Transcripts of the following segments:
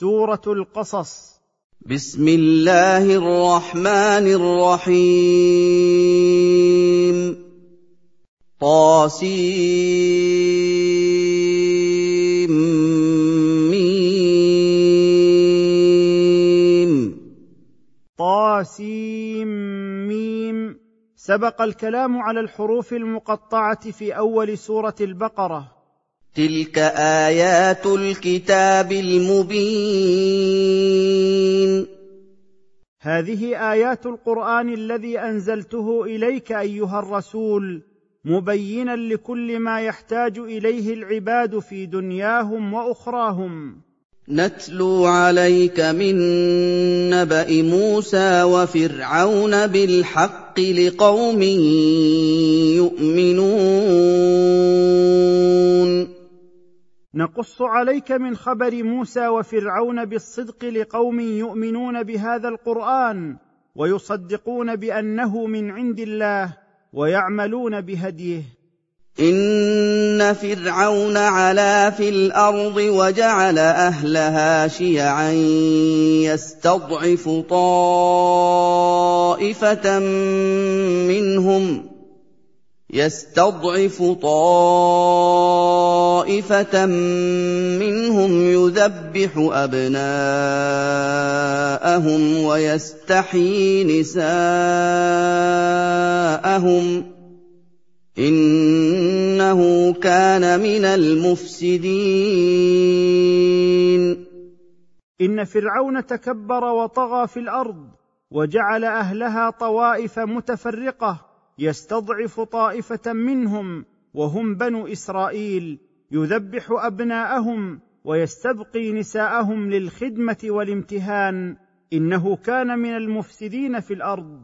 سورة القصص. بسم الله الرحمن الرحيم. طاسيم. ميم. طاسيم. ميم. سبق الكلام على الحروف المقطعة في أول سورة البقرة. تلك ايات الكتاب المبين هذه آيات القرآن الذي أنزلته إليك أيها الرسول مبينا لكل ما يحتاج إليه العباد في دنياهم وأخراهم. نتلو عليك من نبأ موسى وفرعون بالحق لقوم يؤمنون. نقص عليك من خبر موسى وفرعون بالصدق لقوم يؤمنون بهذا القرآن ويصدقون بأنه من عند الله ويعملون بهديه. إن فرعون علا في الأرض وجعل أهلها شيعا يستضعف طائفة منهم يستضعف طائفة منهم يذبح أبناءهم ويستحيي نساءهم إنه كان من المفسدين. إن فرعون تكبر وطغى في الأرض وجعل أهلها طوائف متفرقة يستضعف طائفة منهم وهم بنو إسرائيل يذبح أبناءهم ويستبقي نساءهم للخدمة والامتهان. إنه كان من المفسدين في الأرض.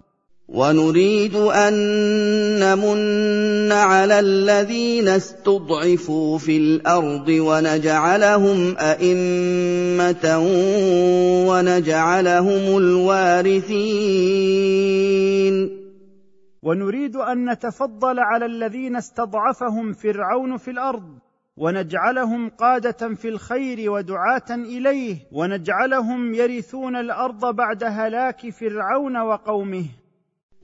ونريد أن نمن على الذين استضعفوا في الأرض ونجعلهم أئمة ونجعلهم الوارثين. ونريد أن نتفضل على الذين استضعفهم فرعون في الأرض ونجعلهم قادة في الخير ودعاة إليه ونجعلهم يرثون الأرض بعد هلاك فرعون وقومه.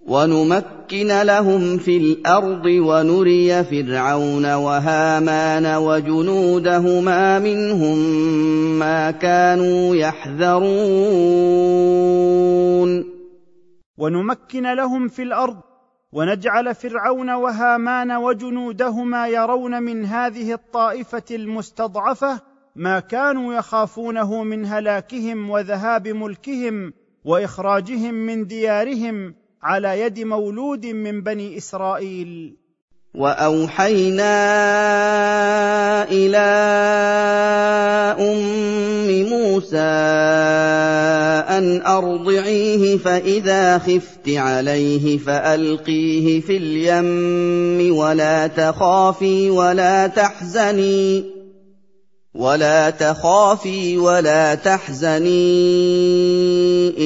ونمكن لهم في الأرض ونري فرعون وهامان وجنودهما منهم ما كانوا يحذرون. ونمكن لهم في الأرض ونجعل فرعون وهامان وجنودهما يرون من هذه الطائفة المستضعفة ما كانوا يخافونه من هلاكهم وذهاب ملكهم وإخراجهم من ديارهم على يد مولود من بني إسرائيل. وأوحينا إلى أم موسى أن أرضعيه فإذا خفت عليه فألقيه في اليم ولا تخافي ولا تحزني ولا تخافي ولا تحزني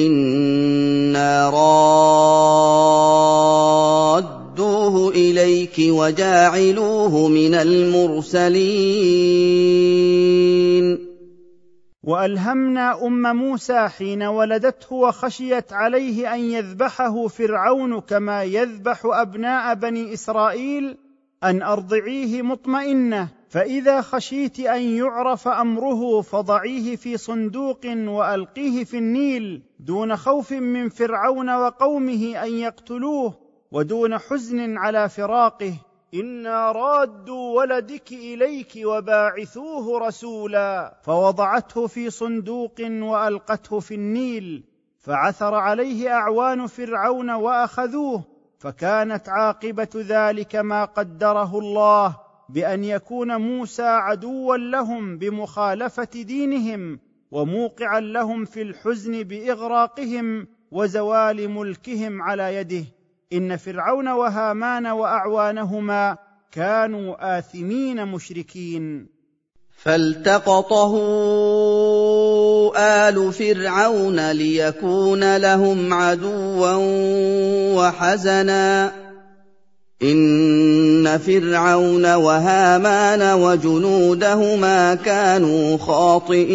إنا رادوه إليك وجاعلوه من المرسلين. وألهمنا أم موسى حين ولدته وخشيت عليه أن يذبحه فرعون كما يذبح أبناء بني إسرائيل أن أرضعيه مطمئنة فإذا خشيت أن يعرف أمره فضعيه في صندوق وألقيه في النيل دون خوف من فرعون وقومه أن يقتلوه. ودون حزن على فراقه إنا رادوا ولدك إليك وباعثوه رسولا فوضعته في صندوق وألقته في النيل فعثر عليه أعوان فرعون وأخذوه فكانت عاقبة ذلك ما قدره الله بأن يكون موسى عدوا لهم بمخالفة دينهم وموقعا لهم في الحزن بإغراقهم وزوال ملكهم على يده. إن فرعون وهامان وأعوانهما كانوا آثمين مشركين. فالتقطه آل فرعون ليكون لهم عدوا وحزنا. إن فرعون وهامان وجنودهما كانوا خاطئين.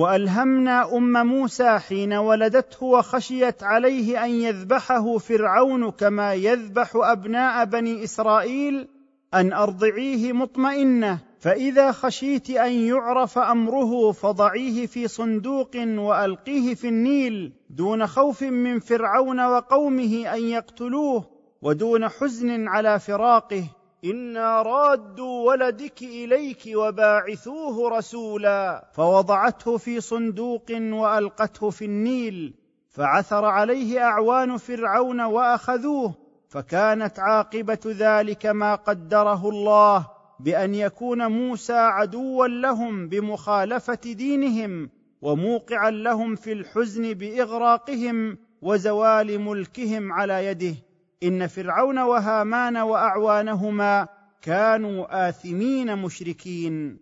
وألهمنا أم موسى حين ولدته وخشيت عليه أن يذبحه فرعون كما يذبح أبناء بني إسرائيل أن أرضعيه مطمئنة فإذا خشيت أن يعرف أمره فضعيه في صندوق وألقيه في النيل دون خوف من فرعون وقومه أن يقتلوه ودون حزن على فراقه. أنا رادوا ولدك اليك وباعثوه رسولا. فوضعته في صندوق والقته في النيل فعثر عليه اعوان فرعون واخذوه فكانت عاقبه ذلك ما قدره الله بان يكون موسى عدوا لهم بمخالفه دينهم وموقعا لهم في الحزن باغراقهم وزوال ملكهم على يده. إن فرعون وهامان وأعوانهما كانوا آثمين مشركين.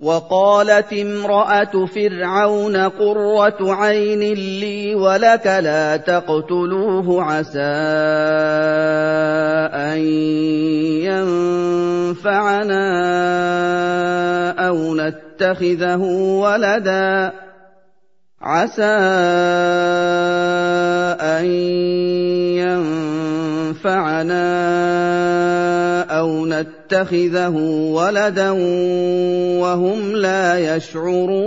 وقالت امرأة فرعون قرة عين لي ولك لا تقتلوه عسى أن ينفعنا أو نتخذه ولدا عسى أن ينفعنا أو نتخذه ولدا وهم لا يشعرون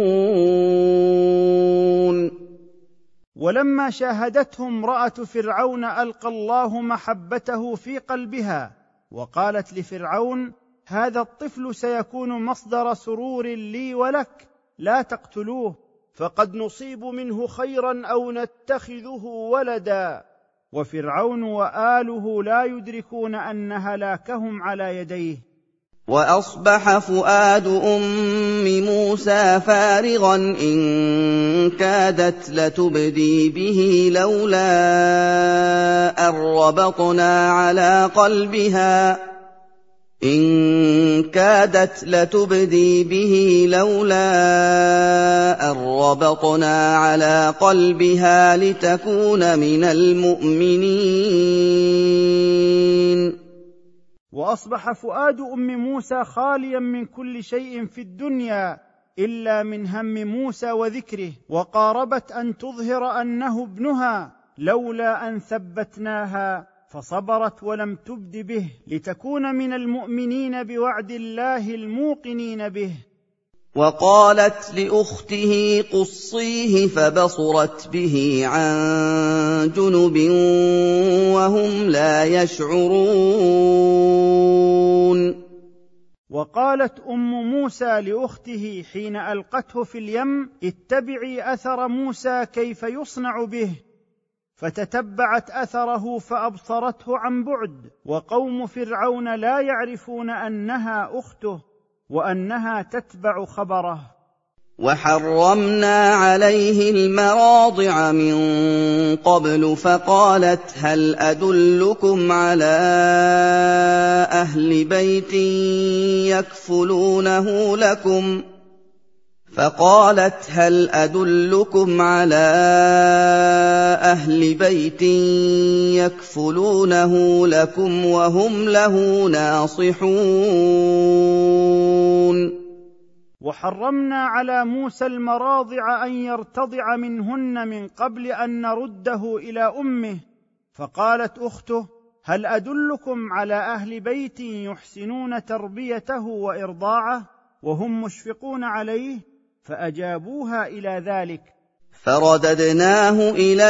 ولما شاهدته امراه فرعون القى الله محبته في قلبها وقالت لفرعون هذا الطفل سيكون مصدر سرور لي ولك لا تقتلوه فقد نصيب منه خيرا أو نتخذه ولدا. وفرعون وآله لا يدركون أن هلاكهم على يديه. وأصبح فؤاد أم موسى فارغا إن كادت لتبدي به لولا أن ربطنا على قلبها. إن كادت لتبدي به لولا أن ربطنا على قلبها لتكون من المؤمنين. وأصبح فؤاد أم موسى خاليا من كل شيء في الدنيا إلا من هم موسى وذكره وقاربت أن تظهر أنه ابنها لولا أن ثبتناها فصبرت ولم تبد به لتكون من المؤمنين بوعد الله الموقنين به. وقالت لأخته قصيه فبصرت به عن جنب وهم لا يشعرون. وقالت أم موسى لأخته حين ألقته في اليم اتبعي أثر موسى كيف يصنع به؟ فتتبعت أثره فأبصرته عن بعد وقوم فرعون لا يعرفون أنها أخته وأنها تتبع خبره. وحرمنا عليه المراضع من قبل فقالت هل أدلكم على أهل بيت يكفلونه لكم؟ فقالت هل أدلكم على أهل بيت يكفلونه لكم وهم له ناصحون؟ وحرمنا على موسى المراضع أن يرتضع منهن من قبل أن نرده إلى أمه. فقالت أخته هل أدلكم على أهل بيت يحسنون تربيته وإرضاعه وهم مشفقون عليه؟ فأجابوها إلى ذلك. فرددناه إلى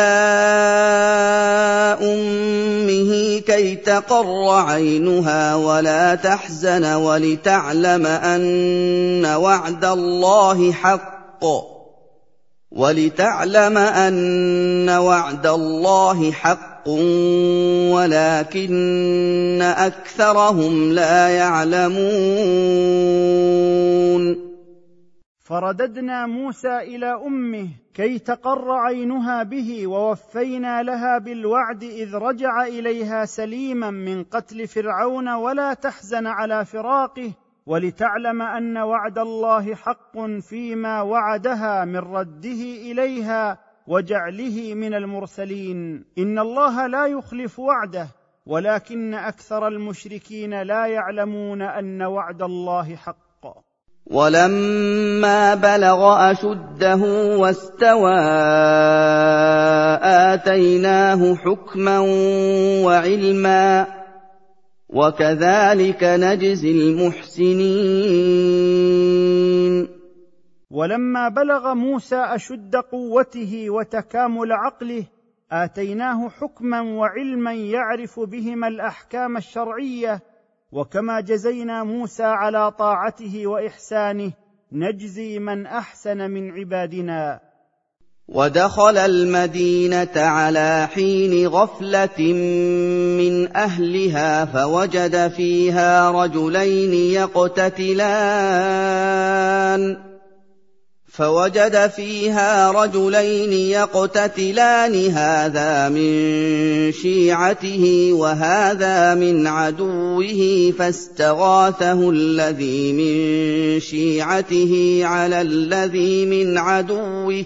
أمه كي تقر عينها ولا تحزن ولتعلم أن وعد الله حق. ولتعلم أن وعد الله حق ولكن أكثرهم لا يعلمون. فرددنا موسى إلى أمه كي تقر عينها به ووفينا لها بالوعد إذ رجع إليها سليما من قتل فرعون ولا تحزن على فراقه ولتعلم أن وعد الله حق فيما وعدها من رده إليها وجعله من المرسلين. إن الله لا يخلف وعده ولكن أكثر المشركين لا يعلمون أن وعد الله حق. ولما بلغ أشده واستوى آتيناه حكما وعلما وكذلك نجزي المحسنين. ولما بلغ موسى أشد قوته وتكامل عقله آتيناه حكما وعلما يعرف بهما الأحكام الشرعية وكما جزينا موسى على طاعته وإحسانه نجزي من أحسن من عبادنا. ودخل المدينة على حين غفلة من أهلها فوجد فيها رجلين يقتتلان. فوجد فيها رجلين يقتتلان هذا من شيعته وهذا من عدوه فاستغاثه الذي من شيعته على الذي من عدوه.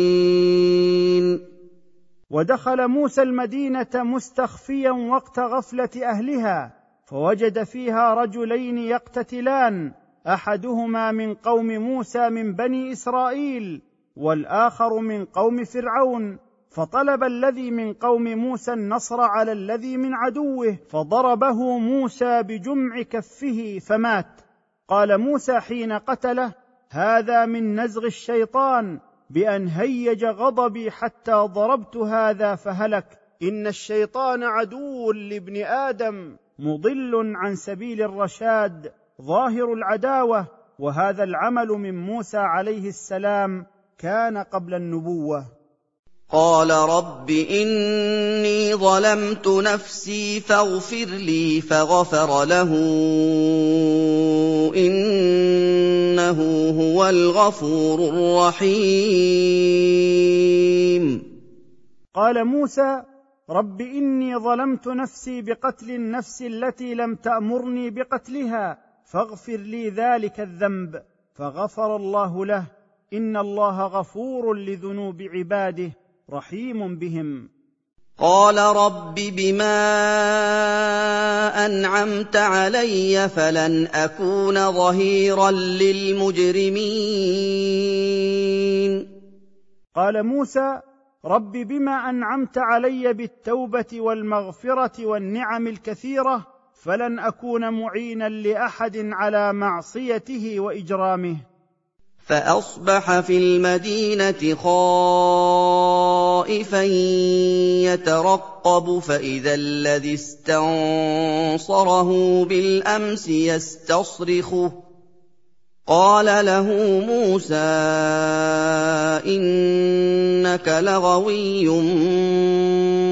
ودخل موسى المدينة مستخفيا وقت غفلة أهلها فوجد فيها رجلين يقتتلان أحدهما من قوم موسى من بني إسرائيل والآخر من قوم فرعون فطلب الذي من قوم موسى النصر على الذي من عدوه فضربه موسى بجمع كفه فمات. قال موسى حين قتله هذا من نزغ الشيطان بأن هيج غضبي حتى ضربت هذا فهلك إن الشيطان عدو لابن آدم مضل عن سبيل الرشاد ظاهر العداوة. وهذا العمل من موسى عليه السلام كان قبل النبوة. قال رب إني ظلمت نفسي فاغفر لي فغفر له. إنه هو الغفور الرحيم. قال موسى رب إني ظلمت نفسي بقتل النفس التي لم تأمرني بقتلها فاغفر لي ذلك الذنب. فغفر الله له. إن الله غفور لذنوب عباده رحيم بهم. قال رب بما أنعمت علي فلن أكون ظهيرا للمجرمين. قال موسى رب بما أنعمت علي بالتوبة والمغفرة والنعم الكثيرة فلن أكون معينا لأحد على معصيته وإجرامه. فأصبح في المدينة خائفا يترقب فإذا الذي استنصره بالأمس يستصرخه. قال له موسى إنك لغوي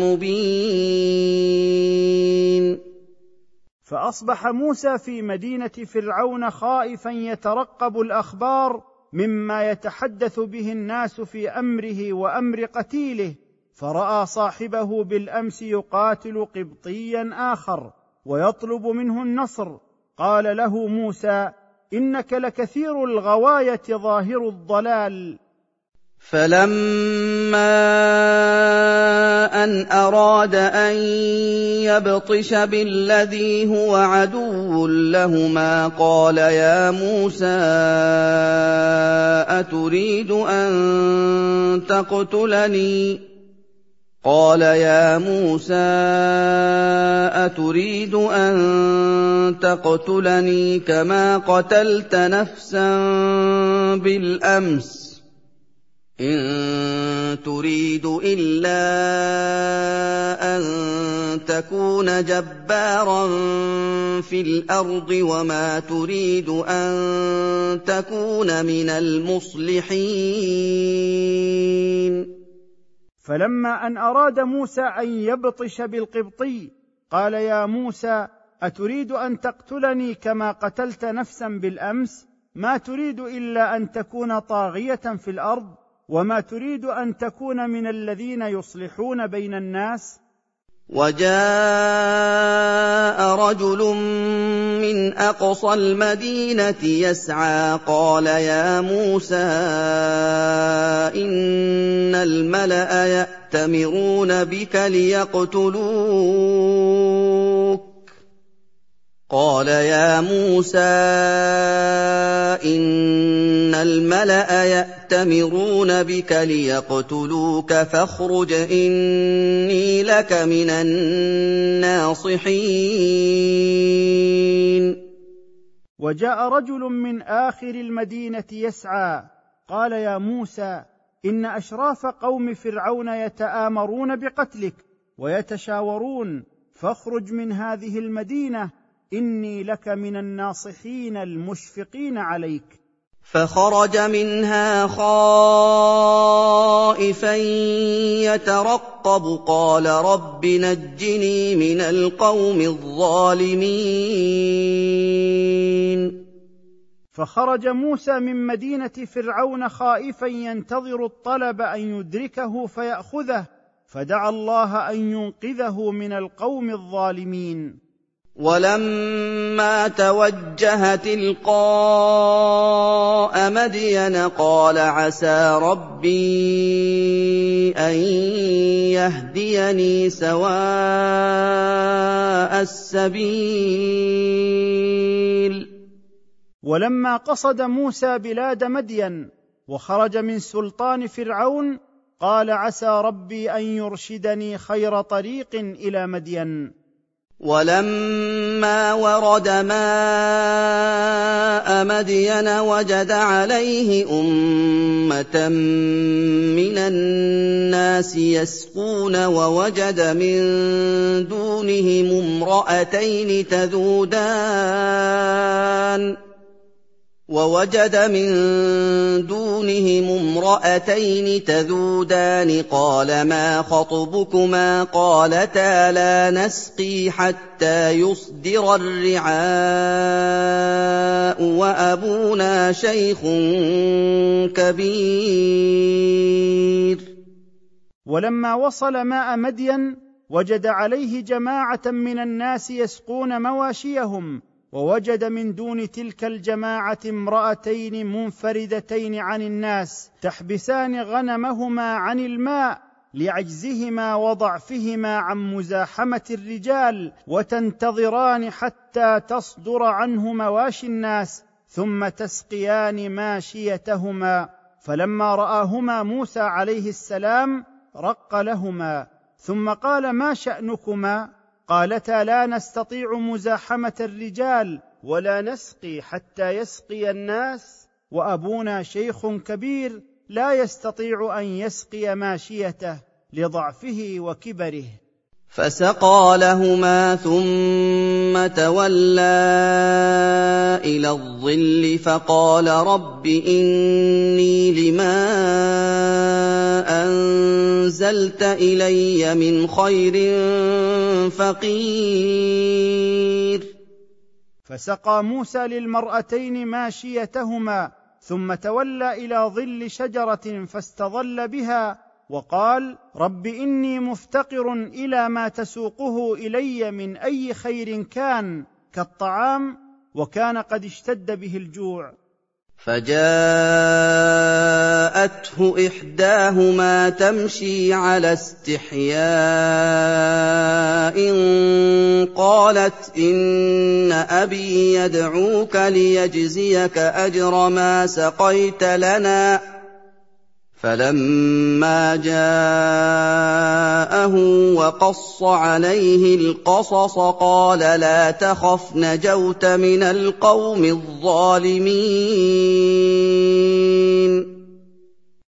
مبين. فأصبح موسى في مدينة فرعون خائفا يترقب الأخبار مما يتحدث به الناس في أمره وأمر قتيله فرأى صاحبه بالأمس يقاتل قبطيا آخر ويطلب منه النصر. قال له موسى إنك لكثير الغواية ظاهر الضلال. فلما ان اراد ان يبطش بالذي هو عدو لهما قال يا موسى اتريد ان تقتلني؟ قال يا موسى اتريد ان تقتلني كما قتلت نفسا بالامس إن تريد إلا أن تكون جبارا في الأرض وما تريد أن تكون من المصلحين. فلما أن أراد موسى أن يبطش بالقبطي قال يا موسى أتريد أن تقتلني كما قتلت نفسا بالأمس؟ ما تريد إلا أن تكون طاغية في الأرض؟ وما تريد أن تكون من الذين يصلحون بين الناس؟ وجاء رجل من أقصى المدينة يسعى قال يا موسى إن الملأ يأتمرون بك ليقتلوك. قال يا موسى ان الملا ياتمرون بك ليقتلوك فاخرج اني لك من الناصحين وجاء رجل من اخر المدينة يسعى. قال يا موسى ان اشراف قوم فرعون يتامرون بقتلك ويتشاورون فاخرج من هذه المدينة. إني لك من الناصحين المشفقين عليك. فخرج منها خائفا يترقب. قال رب نجني من القوم الظالمين. فخرج موسى من مدينة فرعون خائفا ينتظر الطلب أن يدركه فيأخذه فدعا الله أن ينقذه من القوم الظالمين. ولما توجه تلقاء مدين قال عسى ربي أن يهديني سواء السبيل. ولما قصد موسى بلاد مدين وخرج من سلطان فرعون قال عسى ربي أن يرشدني خير طريق إلى مدين. ولما ورد ماء مدين وجد عليه أمة من الناس يسقون ووجد من دونهم امرأتين تذودان ووجد من دونهم امرأتين تذودان قال ما خطبكما قالتا لا نسقي حتى يصدر الرعاء وأبونا شيخ كبير. ولما وصل ماء مدين وجد عليه جماعة من الناس يسقون مواشيهم ووجد من دون تلك الجماعة امرأتين منفردتين عن الناس تحبسان غنمهما عن الماء لعجزهما وضعفهما عن مزاحمة الرجال وتنتظران حتى تصدر عنه مواشي الناس ثم تسقيان ماشيتهما. فلما رآهما موسى عليه السلام رق لهما ثم قال ما شأنكما؟ قالتا لا نستطيع مزاحمة الرجال ولا نسقي حتى يسقي الناس وأبونا شيخ كبير لا يستطيع أن يسقي ماشيته لضعفه وكبره. فسقى لهما ثم تولى إلى الظل فقال رب إني لما أنزلت إلي من خير فقير. فسقى موسى للمرأتين ماشيتهما ثم تولى إلى ظل شجرة فاستظل بها وقال رب إني مفتقر إلى ما تسوقه إلي من أي خير كان كالطعام وكان قد اشتد به الجوع. فجاءته إحداهما تمشي على استحياء قالت إن أبي يدعوك ليجزيك أجر ما سقيت لنا. فلما جاءه وقص عليه القصص قال لا تخف نجوت من القوم الظالمين.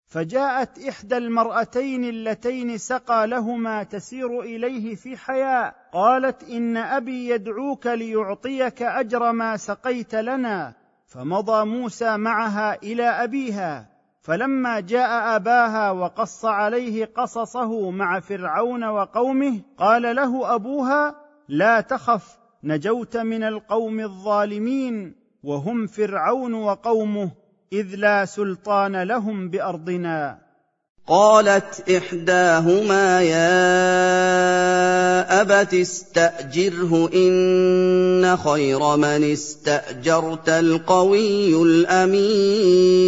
فجاءت إحدى المرأتين اللتين سقى لهما تسير إليه في حياء قالت إن أبي يدعوك ليعطيك أجر ما سقيت لنا فمضى موسى معها إلى أبيها. فلما جاء أباها وقص عليه قصصه مع فرعون وقومه قال له أبوها لا تخف نجوت من القوم الظالمين وهم فرعون وقومه إذ لا سلطان لهم بأرضنا. قالت إحداهما يا أبت استأجره إن خير من استأجرت القوي الأمين.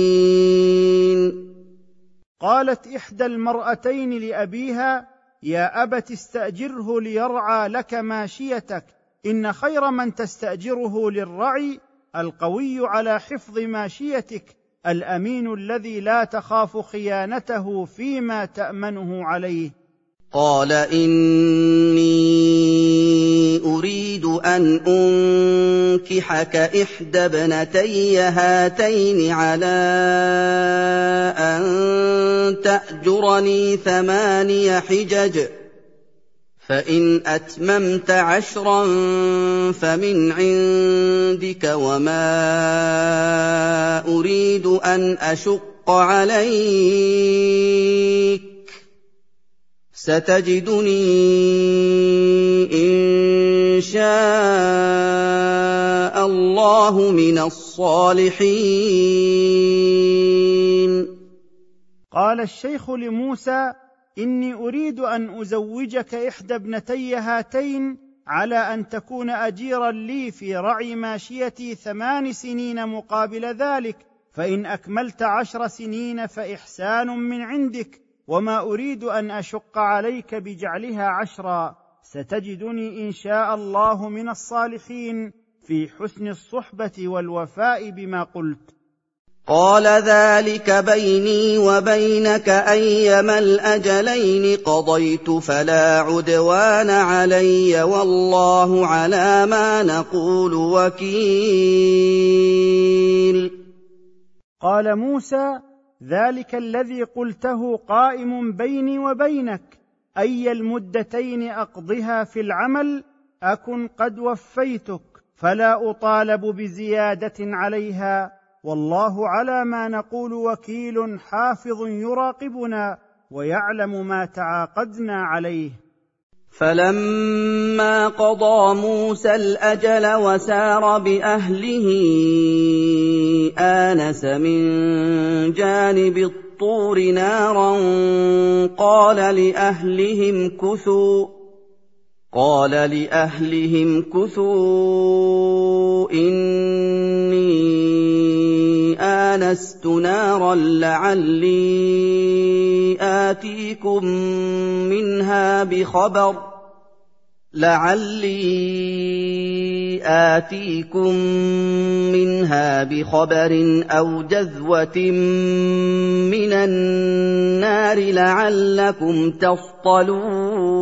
قالت إحدى المرأتين لأبيها يا أبت استأجره ليرعى لك ماشيتك إن خير من تستأجره للرعي القوي على حفظ ماشيتك الأمين الذي لا تخاف خيانته فيما تأمنه عليه. قال إني أريد أن أنكحك إحدى ابنتي هاتين على أن تأجرني ثماني حجج. فإن أتممت عشرا فمن عندك وما أريد أن أشق عليك ستجدني إن شاء الله من الصالحين. قال الشيخ لموسى إني أريد أن أزوجك إحدى ابنتي هاتين على أن تكون أجيرا لي في رعي ماشيتي ثمان سنين مقابل ذلك فإن أكملت عشر سنين فإحسان من عندك وما أريد أن أشق عليك بجعلها عشرا. ستجدني إن شاء الله من الصالحين في حسن الصحبة والوفاء بما قلت. قال ذلك بيني وبينك أيما الأجلين قضيت فلا عدوان علي والله على ما نقول وكيل. قال موسى ذلك الذي قلته قائم بيني وبينك أي المدتين أقضها في العمل أكن قد وفيتك فلا أطالب بزيادة عليها والله على ما نقول وكيل حافظ يراقبنا ويعلم ما تعاقدنا عليه. فلما قضى موسى الأجل وسار بأهله آنس من جانب الطور نارا قال لأهلهم كثوا قال لأهلهم كثوا إني آنست نارا لعلي آتيكم منها بخبر لعلي آتيكم منها بخبر أو جذوة من النار لعلكم تصطلون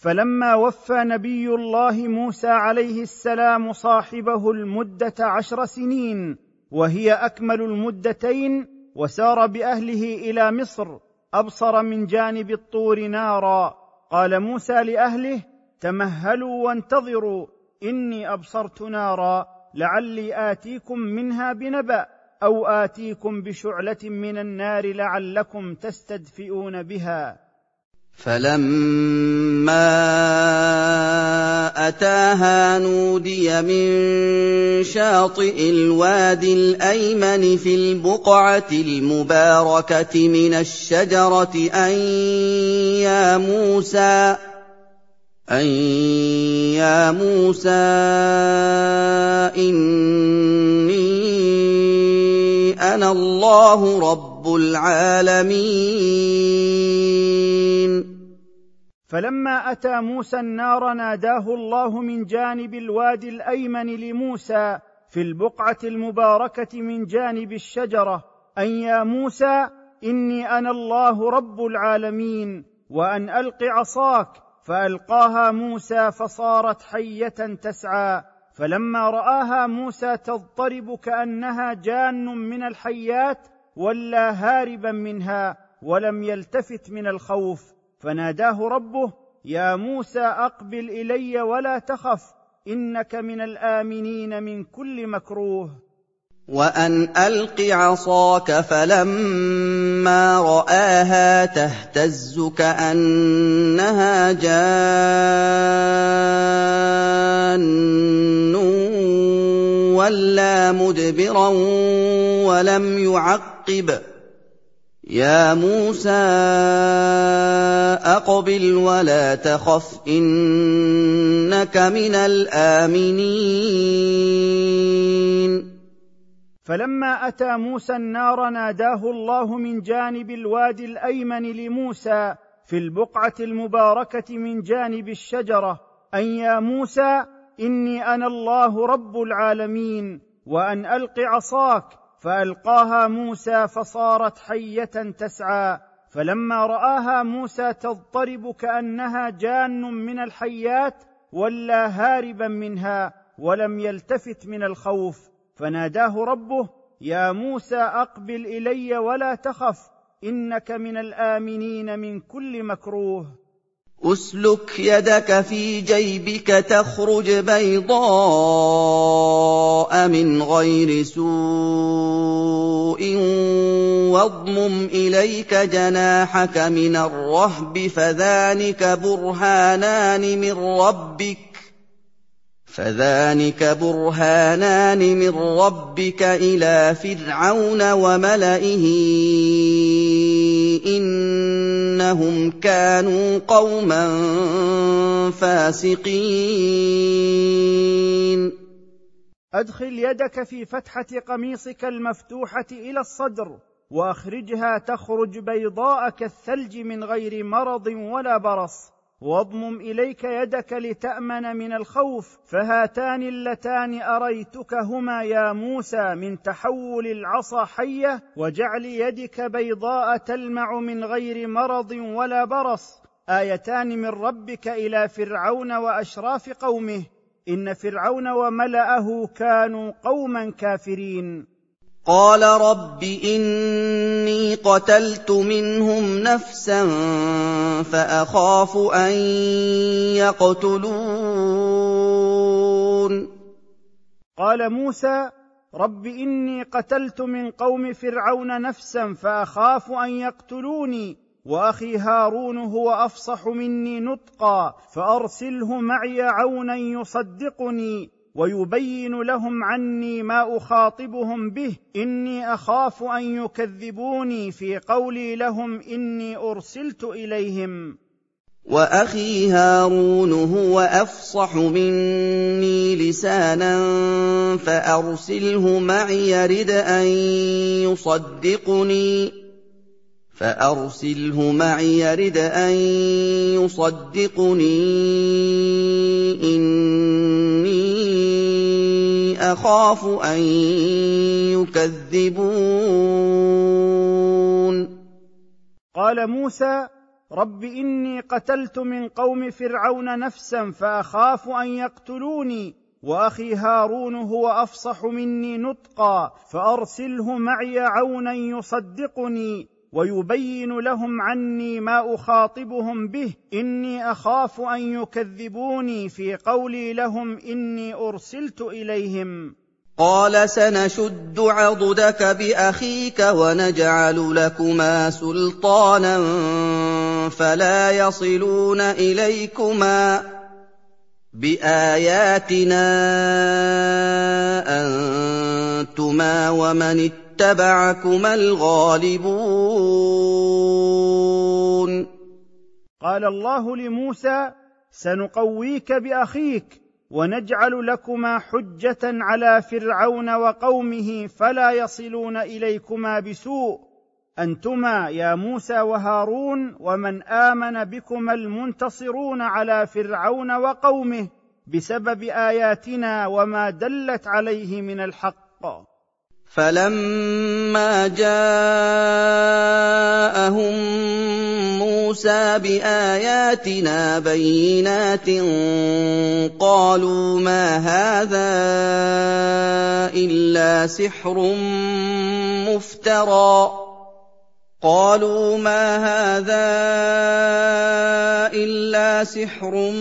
فلما وفى نبي الله موسى عليه السلام صاحبه المدة عشر سنين وهي أكمل المدتين وسار بأهله إلى مصر أبصر من جانب الطور نارا. قال موسى لأهله تمهلوا وانتظروا إني أبصرت نارا لعلي آتيكم منها بنبأ أو آتيكم بشعلة من النار لعلكم تستدفئون بها. فَلَمَّا أَتَاهَا نُودِيَ مِن شَاطِئِ الْوَادِ الْأَيْمَنِ فِي الْبُقْعَةِ الْمُبَارَكَةِ مِنَ الشَّجَرَةِ أَن يَا مُوسَىٰ أَن يَا مُوسَىٰ إِنِّي أَنَا اللَّهُ رَبُّ الْعَالَمِينَ فلما أتى موسى النار ناداه الله من جانب الوادي الأيمن لموسى في البقعة المباركة من جانب الشجرة أن يا موسى إني أنا الله رب العالمين وأن ألق عصاك. فألقاها موسى فصارت حية تسعى. فلما رآها موسى تضطرب كأنها جان من الحيات ولا هاربا منها ولم يلتفت من الخوف. فناداه ربه يا موسى أقبل إلي ولا تخف إنك من الآمنين من كل مكروه. وأن ألق عصاك فلما رآها تهتز كأنها جان وَلَّىٰ مُدْبِرًا وَلَمْ يُعَقِّبْ ۚ. يَا مُوسَىٰ أَقْبِلْ وَلَا تَخَفْ إِنَّكَ مِنَ الْآمِنِينَ. فلما أتى موسى النار ناداه الله من جانب الوادي الأيمن لموسى في البقعة المباركة من جانب الشجرة أن يا موسى إني أنا الله رب العالمين وأن ألق عصاك فألقاها موسى فصارت حية تسعى فلما رآها موسى تضطرب كأنها جان من الحيات ولا هاربا منها ولم يلتفت من الخوف فناداه ربه يا موسى أقبل إلي ولا تخف إنك من الآمنين من كل مكروه. أسلك يدك في جيبك تخرج بيضاء من غير سوء واضمم إليك جناحك من الرهب فذلك برهانان من ربك فذلك برهانان من ربك إلى فرعون وملئه إنهم كانوا قوما فاسقين. أدخل يدك في فتحة قميصك المفتوحة إلى الصدر وأخرجها تخرج بيضاء كالثلج من غير مرض ولا برص. واضمم إليك يدك لتأمن من الخوف فهاتان اللتان اريتك هما يا موسى من تحول العصا حية وجعل يدك بيضاء تلمع من غير مرض ولا برص. آيتان من ربك إلى فرعون وأشراف قومه إن فرعون وملأه كانوا قوما كافرين. قال رب إني قتلت منهم نفسا فأخاف أن يقتلون. قال موسى رب إني قتلت من قوم فرعون نفسا فأخاف أن يقتلوني وأخي هارون هو أفصح مني نطقا فأرسله معي عونا يصدقني. ويبين لهم عني ما أخاطبهم به. إني أخاف أن يكذبوني في قولي لهم إني أرسلت إليهم. وأخي هارون هو أفصح مني لسانا فأرسله معي يرد أن يصدقني. فأرسله معي يرد أن يصدقني. أخاف أن يكذبون. قال موسى رب إني قتلت من قوم فرعون نفسا فأخاف أن يقتلوني وأخي هارون هو أفصح مني نطقا فأرسله معي عونا يصدقني. ويبين لهم عني ما أخاطبهم به. إني أخاف أن يكذبوني في قولي لهم. إني أرسلت إليهم. قال سنشد عضدك بأخيك ونجعل لكما سلطانا فلا يصلون إليكما بآياتنا أنتما ومن اتبعكما الغالبون. قال الله لموسى سنقويك بأخيك ونجعل لكما حجة على فرعون وقومه فلا يصلون إليكما بسوء. أنتما يا موسى وهارون ومن آمن بكما المنتصرون على فرعون وقومه بسبب آياتنا وما دلت عليه من الحق. فَلَمَّا جَاءَهُم مُّوسَىٰ بِآيَاتِنَا بَيِّنَاتٍ قَالُوا مَا هَٰذَا إِلَّا سِحْرٌ مُّفْتَرًى قالوا ما هذا إلا سحر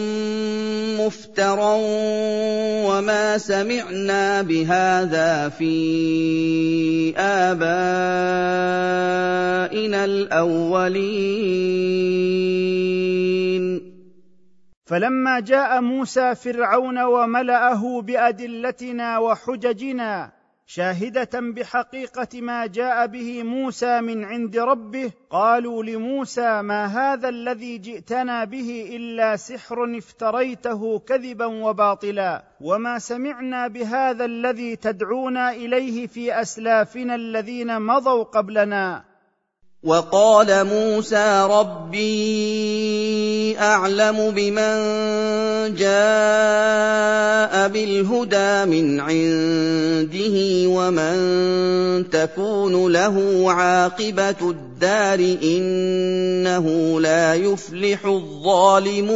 مفترى وما سمعنا بهذا في آبائنا الأولين. فلما جاء موسى فرعون وملأه بأدلتنا وحججنا شاهدة بحقيقة ما جاء به موسى من عند ربه. قالوا لموسى ما هذا الذي جئتنا به إلا سحر افتريته كذبا وباطلا وما سمعنا بهذا الذي تدعونا إليه في أسلافنا الذين مضوا قبلنا. وقال موسى ربي أعلم بمن جاء بالهدى من عنده ومن تكون له عاقبة الدار إنه لا يفلح الظالمون.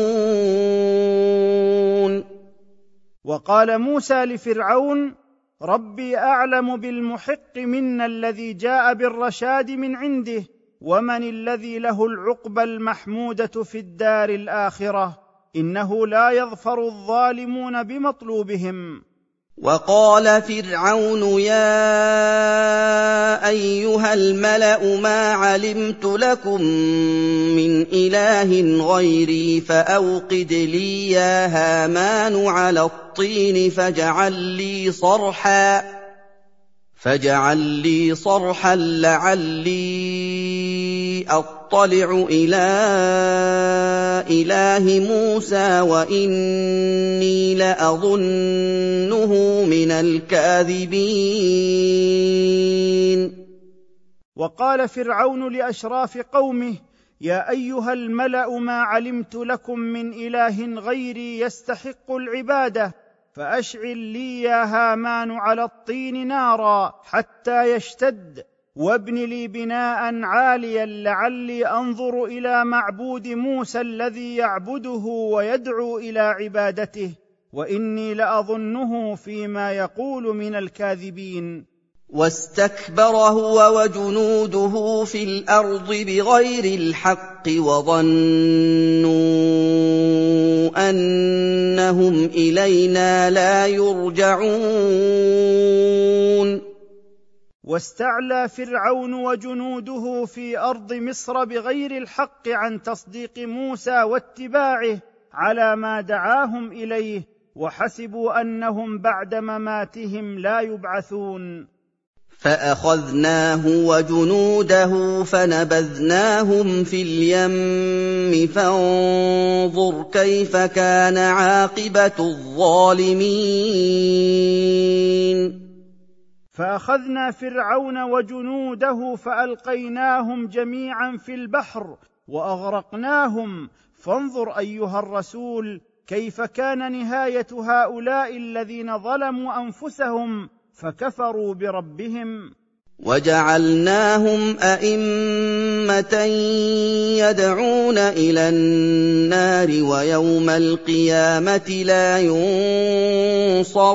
وقال موسى لفرعون ربي أعلم بالمحق منا الذي جاء بالرشاد من عنده ومن الذي له العقبى المحمودة في الدار الآخرة إنه لا يظفر الظالمون بمطلوبهم. وقال فرعون يا أيها الملأ ما علمت لكم من إله غيري فأوقد لي يا هامان على الطين فاجعل لي صرحا. فاجعل لي صرحا لعلي أطلع إلى إله موسى وإني لأظنه من الكاذبين. وقال فرعون لأشراف قومه يا أيها الملأ ما علمت لكم من إله غيري يستحق العبادة. فأشعل لي يا هامان على الطين نارا حتى يشتد وابن لي بناء عاليا لعلي أنظر إلى معبود موسى الذي يعبده ويدعو إلى عبادته وإني لأظنه فيما يقول من الكاذبين. واستكبر هو وجنوده في الأرض بغير الحق وظنوا أنهم إلينا لا يرجعون. واستعلى فرعون وجنوده في أرض مصر بغير الحق عن تصديق موسى واتباعه على ما دعاهم إليه وحسبوا أنهم بعد مماتهم لا يبعثون. فأخذناه وجنوده فنبذناهم في اليم فانظر كيف كان عاقبة الظالمين. فأخذنا فرعون وجنوده فألقيناهم جميعا في البحر وأغرقناهم. فانظر أيها الرسول كيف كان نهاية هؤلاء الذين ظلموا أنفسهم. فكفروا بربهم. وجعلناهم أئمة يدعون إلى النار ويوم القيامة لا ينصرون.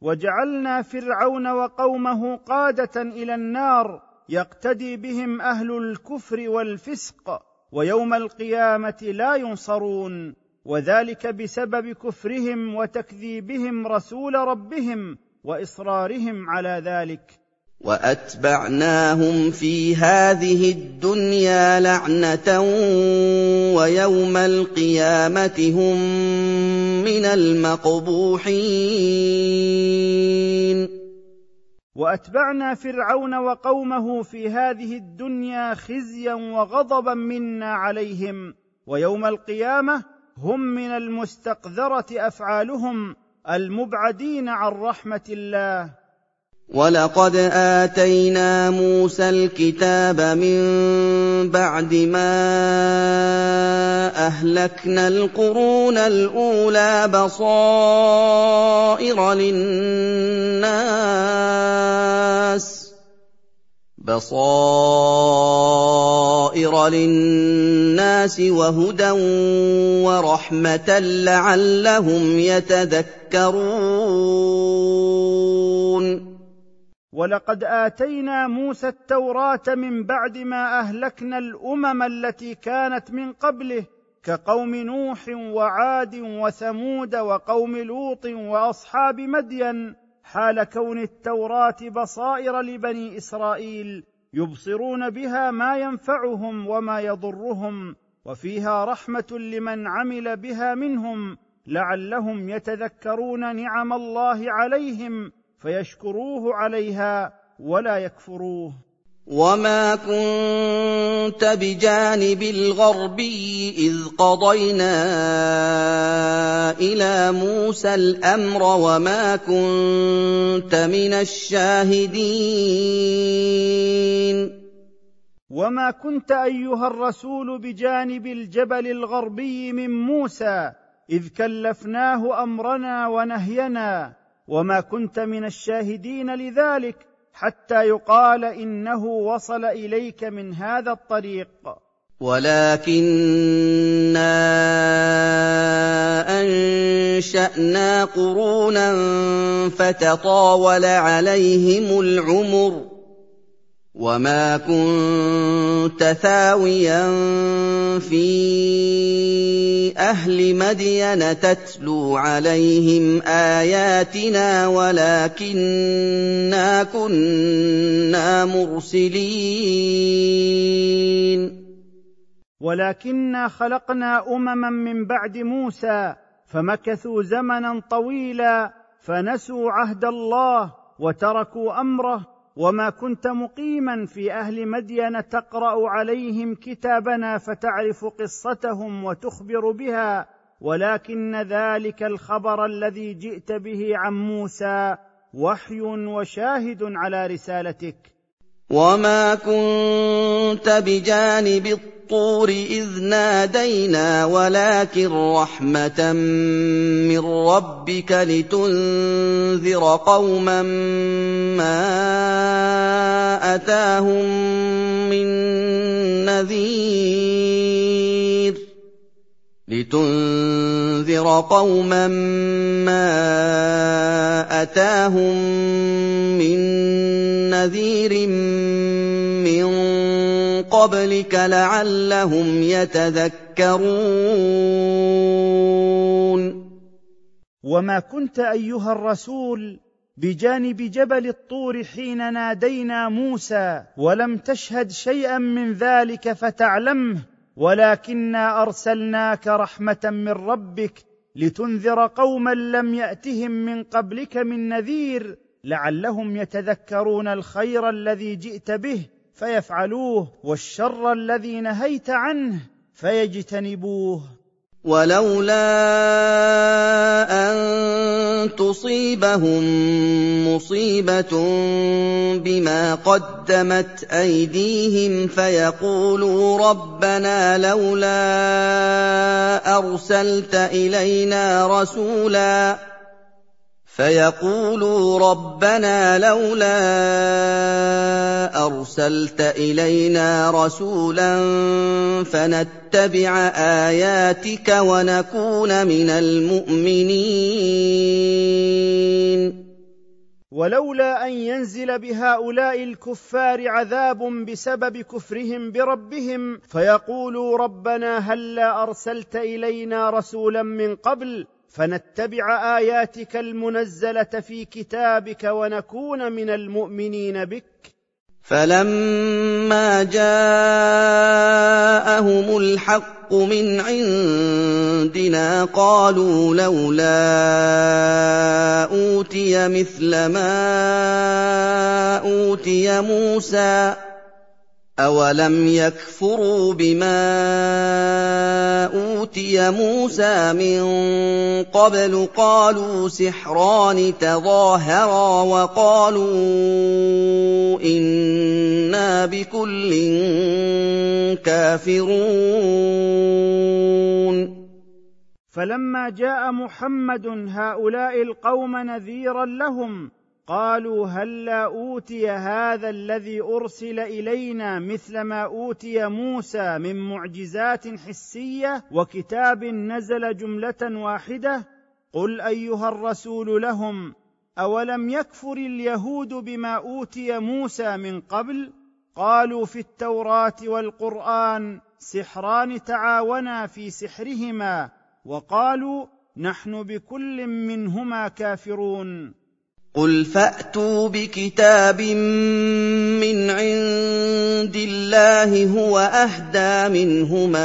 وجعلنا فرعون وقومه قادة إلى النار يقتدي بهم أهل الكفر والفسق ويوم القيامة لا ينصرون. وذلك بسبب كفرهم وتكذيبهم رسول ربهم وإصرارهم على ذلك. وأتبعناهم في هذه الدنيا لعنة ويوم القيامة هم من المقبوحين. وأتبعنا فرعون وقومه في هذه الدنيا خزيا وغضبا منا عليهم ويوم القيامة هم من المستقذرة أفعالهم المبعدين عن رحمة الله. ولقد آتينا موسى الكتاب من بعد ما أهلكنا القرون الأولى بصائر للناس. بصائر للناس وهدى ورحمة لعلهم يتذكرون. ولقد آتينا موسى التوراة من بعد ما أهلكنا الأمم التي كانت من قبله كقوم نوح وعاد وثمود وقوم لوط وأصحاب مدين. حال كون التوراة بصائر لبني إسرائيل يبصرون بها ما ينفعهم وما يضرهم وفيها رحمة لمن عمل بها منهم لعلهم يتذكرون نعم الله عليهم فيشكروه عليها ولا يكفروه. وما كنت بجانب الغربي اذ قضينا إلى موسى الامر وما كنت من الشاهدين وما كنت ايها الرسول بجانب الجبل الغربي من موسى اذ كلفناه امرنا ونهينا وما كنت من الشاهدين لذلك حتى يقال إنه وصل إليك من هذا الطريق. ولكنا أنشأنا قرونا فتطاول عليهم العمر. وما كنت ثاويا في أهل مدين تتلو عليهم آياتنا ولكنا كنا مرسلين. ولكنا خلقنا أمما من بعد موسى فمكثوا زمنا طويلا فنسوا عهد الله وتركوا أمره وما كنت مقيما في أهل مدين تقرأ عليهم كتابنا فتعرف قصتهم وتخبر بها ولكن ذلك الخبر الذي جئت به عن موسى وحي وشاهد على رسالتك. وما كنت بجانب الطور إذ نادينا ولكن رحمة من ربك لتنذر قوما ما أتاهم من نذير. لتنذر قوما ما أتاهم من نذير من قبلك لعلهم يتذكرون. وما كنت أيها الرسول بجانب جبل الطور حين نادينا موسى ولم تشهد شيئا من ذلك فتعلمه ولكنا أرسلناك رحمة من ربك لتنذر قوما لم يأتهم من قبلك من نذير لعلهم يتذكرون الخير الذي جئت به فيفعلوه والشر الذي نهيت عنه فيجتنبوه. ولولا أن تصيبهم مصيبة بما قدمت أيديهم فيقولوا ربنا لولا أرسلت إلينا رسولا فيقولوا ربنا لولا أرسلت إلينا رسولا فنتبع آياتك ونكون من المؤمنين. ولولا أن ينزل بهؤلاء الكفار عذاب بسبب كفرهم بربهم فيقولوا ربنا هلا أرسلت إلينا رسولا من قبل؟ فنتبع آياتك المنزلة في كتابك ونكون من المؤمنين بك. فلما جاءهم الحق من عندنا قالوا لولا أوتي مثل ما أوتي موسى. أَوَلَمْ يَكْفُرُوا بِمَا أُوتِيَ مُوسَىٰ مِن قَبْلُ قَالُوا سِحْرَانِ تَظَاهَرَا وَقَالُوا إِنَّا بِكُلٍّ كَافِرُونَ فلما جاء محمد هؤلاء القوم نذيرا لهم قالوا هلا أوتي هذا الذي أرسل إلينا مثل ما أوتي موسى من معجزات حسية وكتاب نزل جملة واحدة؟ قل أيها الرسول لهم أولم يكفر اليهود بما أوتي موسى من قبل؟ قالوا في التوراة والقرآن سحران تعاونا في سحرهما وقالوا نحن بكل منهما كافرون. قل فاتوا بكتاب من عند الله هو اهدى منهما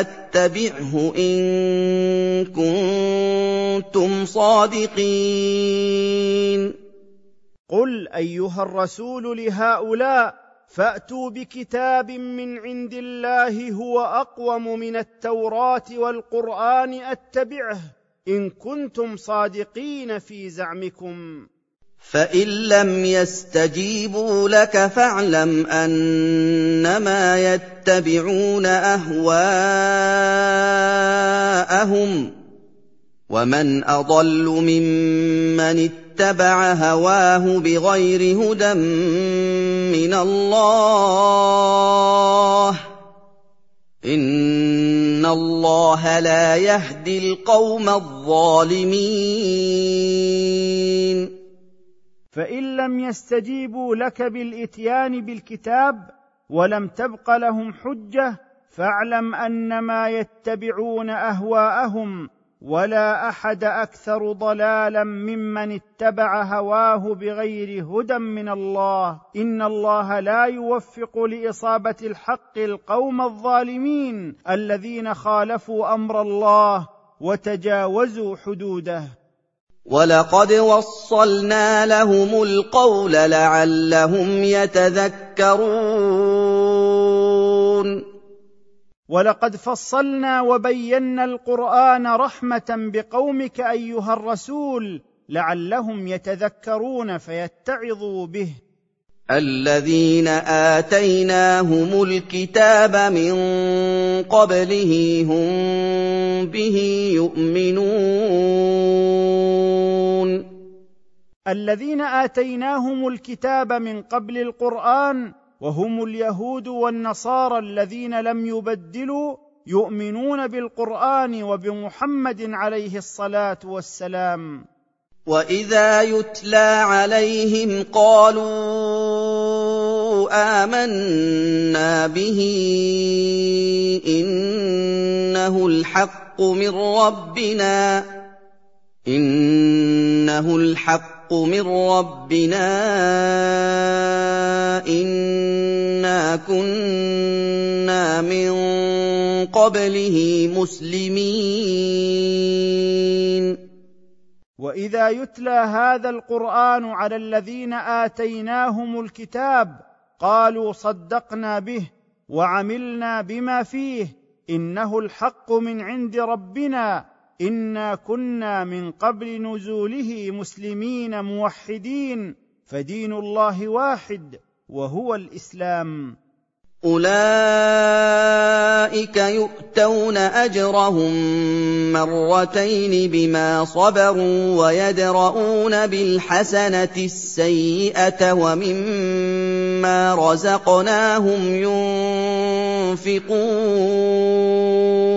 اتبعه ان كنتم صادقين قل ايها الرسول لهؤلاء فاتوا بكتاب من عند الله هو اقوم من التوراه والقران اتبعه إن كنتم صادقين في زعمكم. فإن لم يستجيبوا لك فاعلم أنما يتبعون أهواءهم. ومن أضل ممن اتبع هواه بغير هدى من الله. ان الله لا يهدي القوم الظالمين فان لم يستجيبوا لك بالاتيان بالكتاب ولم تبق لهم حجه فاعلم انما يتبعون اهواءهم ولا أحد أكثر ضلالا ممن اتبع هواه بغير هدى من الله. إن الله لا يوفق لإصابة الحق القوم الظالمين الذين خالفوا أمر الله وتجاوزوا حدوده. ولقد وصلنا لهم القول لعلهم يتذكرون. ولقد فصلنا وبينا القرآن رحمة بقومك أيها الرسول لعلهم يتذكرون فيتعظوا به. الذين آتيناهم الكتاب من قبله هم به يؤمنون. الذين آتيناهم الكتاب من قبل القرآن وهم اليهود والنصارى الذين لم يبدلوا يؤمنون بالقرآن وبمحمد عليه الصلاة والسلام. واذا يتلى عليهم قالوا امنا به انه الحق من ربنا انه الحق من ربنا انا كنا من قبله مسلمين واذا يتلى هذا القران على الذين اتيناهم الكتاب قالوا صدقنا به وعملنا بما فيه انه الحق من عند ربنا انا كنا من قبل نزوله مسلمين موحدين فدين الله واحد وهو الاسلام اولئك يؤتون اجرهم مرتين بما صبروا ويدرؤون بالحسنه السيئه ومما رزقناهم ينفقون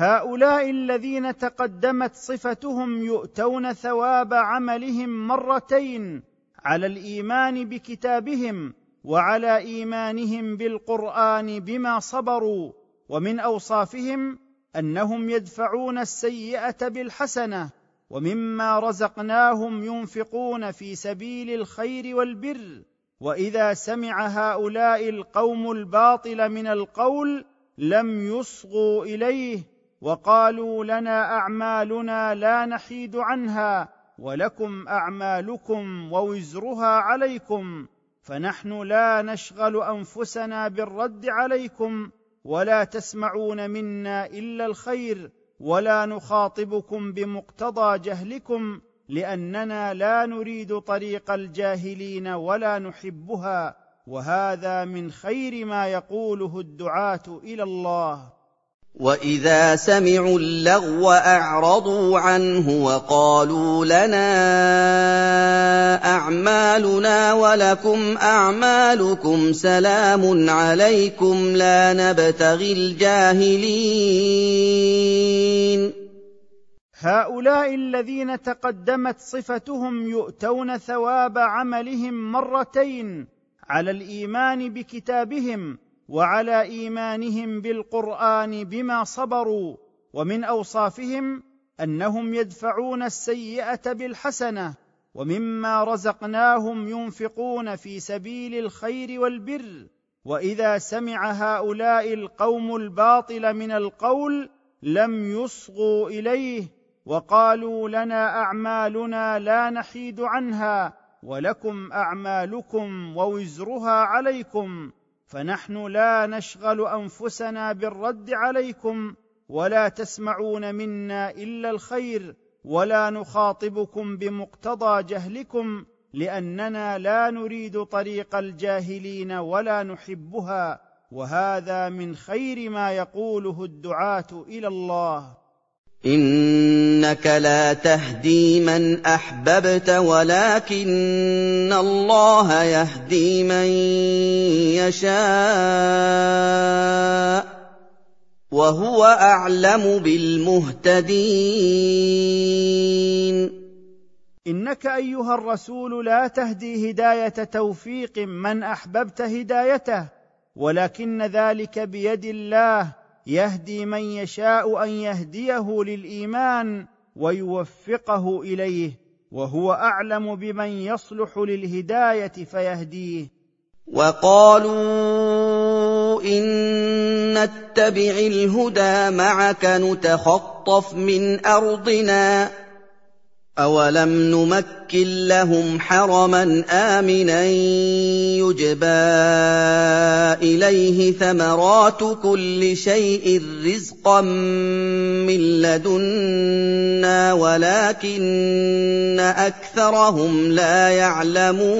هؤلاء الذين تقدمت صفتهم يؤتون ثواب عملهم مرتين على الإيمان بكتابهم وعلى إيمانهم بالقرآن بما صبروا ومن أوصافهم أنهم يدفعون السيئة بالحسنة ومما رزقناهم ينفقون في سبيل الخير والبر. وإذا سمع هؤلاء القوم الباطل من القول لم يصغوا إليه وقالوا لنا أعمالنا لا نحيد عنها ولكم أعمالكم ووزرها عليكم فنحن لا نشغل أنفسنا بالرد عليكم ولا تسمعون منا إلا الخير ولا نخاطبكم بمقتضى جهلكم لأننا لا نريد طريق الجاهلين ولا نحبها وهذا من خير ما يقوله الدعاة إلى الله. واذا سمعوا اللغو اعرضوا عنه وقالوا لنا اعمالنا ولكم اعمالكم سلام عليكم لا نبتغي الجاهلين هؤلاء الذين تقدمت صفتهم يؤتون ثواب عملهم مرتين على الايمان بكتابهم وعلى إيمانهم بالقرآن بما صبروا ومن أوصافهم أنهم يدفعون السيئة بالحسنة ومما رزقناهم ينفقون في سبيل الخير والبر. وإذا سمع هؤلاء القوم الباطل من القول لم يصغوا إليه وقالوا لنا أعمالنا لا نحيد عنها ولكم أعمالكم ووزرها عليكم. فنحن لا نشغل أنفسنا بالرد عليكم ولا تسمعون منا إلا الخير ولا نخاطبكم بمقتضى جهلكم لأننا لا نريد طريق الجاهلين ولا نحبها وهذا من خير ما يقوله الدعاة إلى الله. إنك لا تهدي من أحببت ولكن الله يهدي من يشاء وهو أعلم بالمهتدين. إنك أيها الرسول لا تهدي هداية توفيق من أحببت هدايته ولكن ذلك بيد الله يهدي من يشاء أن يهديه للإيمان ويوفقه إليه وهو أعلم بمن يصلح للهداية فيهديه. وقالوا إن نتبع الهدى معك نتخطف من أرضنا. أَوَلَمْ نُمَكِّن لَّهُمْ حَرَمًا آمِنًا يُجْبَىٰ إِلَيْهِ ثَمَرَاتُ كُلِّ شَيْءٍ رِّزْقًا مِّن لَّدُنَّا وَلَٰكِنَّ أَكْثَرَهُمْ لَا يَعْلَمُونَ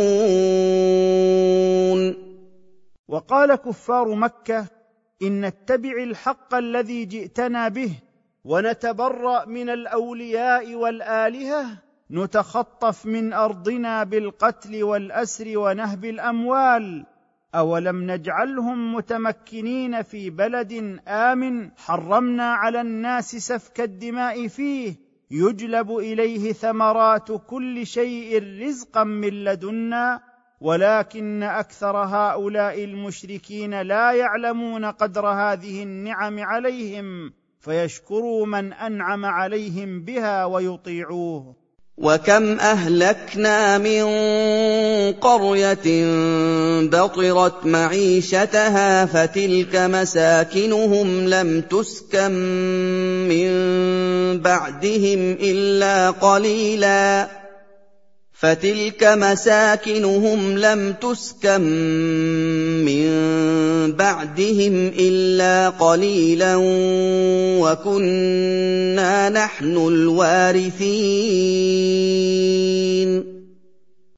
وقال كفار مكة إن نتبع الحق الذي جئتنا به ونتبرأ من الأولياء والآلهة نتخطف من أرضنا بالقتل والأسر ونهب الأموال. أولم نجعلهم متمكنين في بلد آمن حرمنا على الناس سفك الدماء فيه. يجلب إليه ثمرات كل شيء رزقا من لدنا ولكن أكثر هؤلاء المشركين لا يعلمون قدر هذه النعم عليهم. فيشكروا من أنعم عليهم بها ويطيعوه. وكم أهلكنا من قرية بطرت معيشتها فتلك مساكنهم لم تسكن من بعدهم إلا قليلا. فَتِلْكَ مَسَاكِنُهُمْ لَمْ تُسْكَن بَعْدِهِمْ إِلَّا قَلِيلًا وَكُنَّا نَحْنُ الْوَارِثِينَ.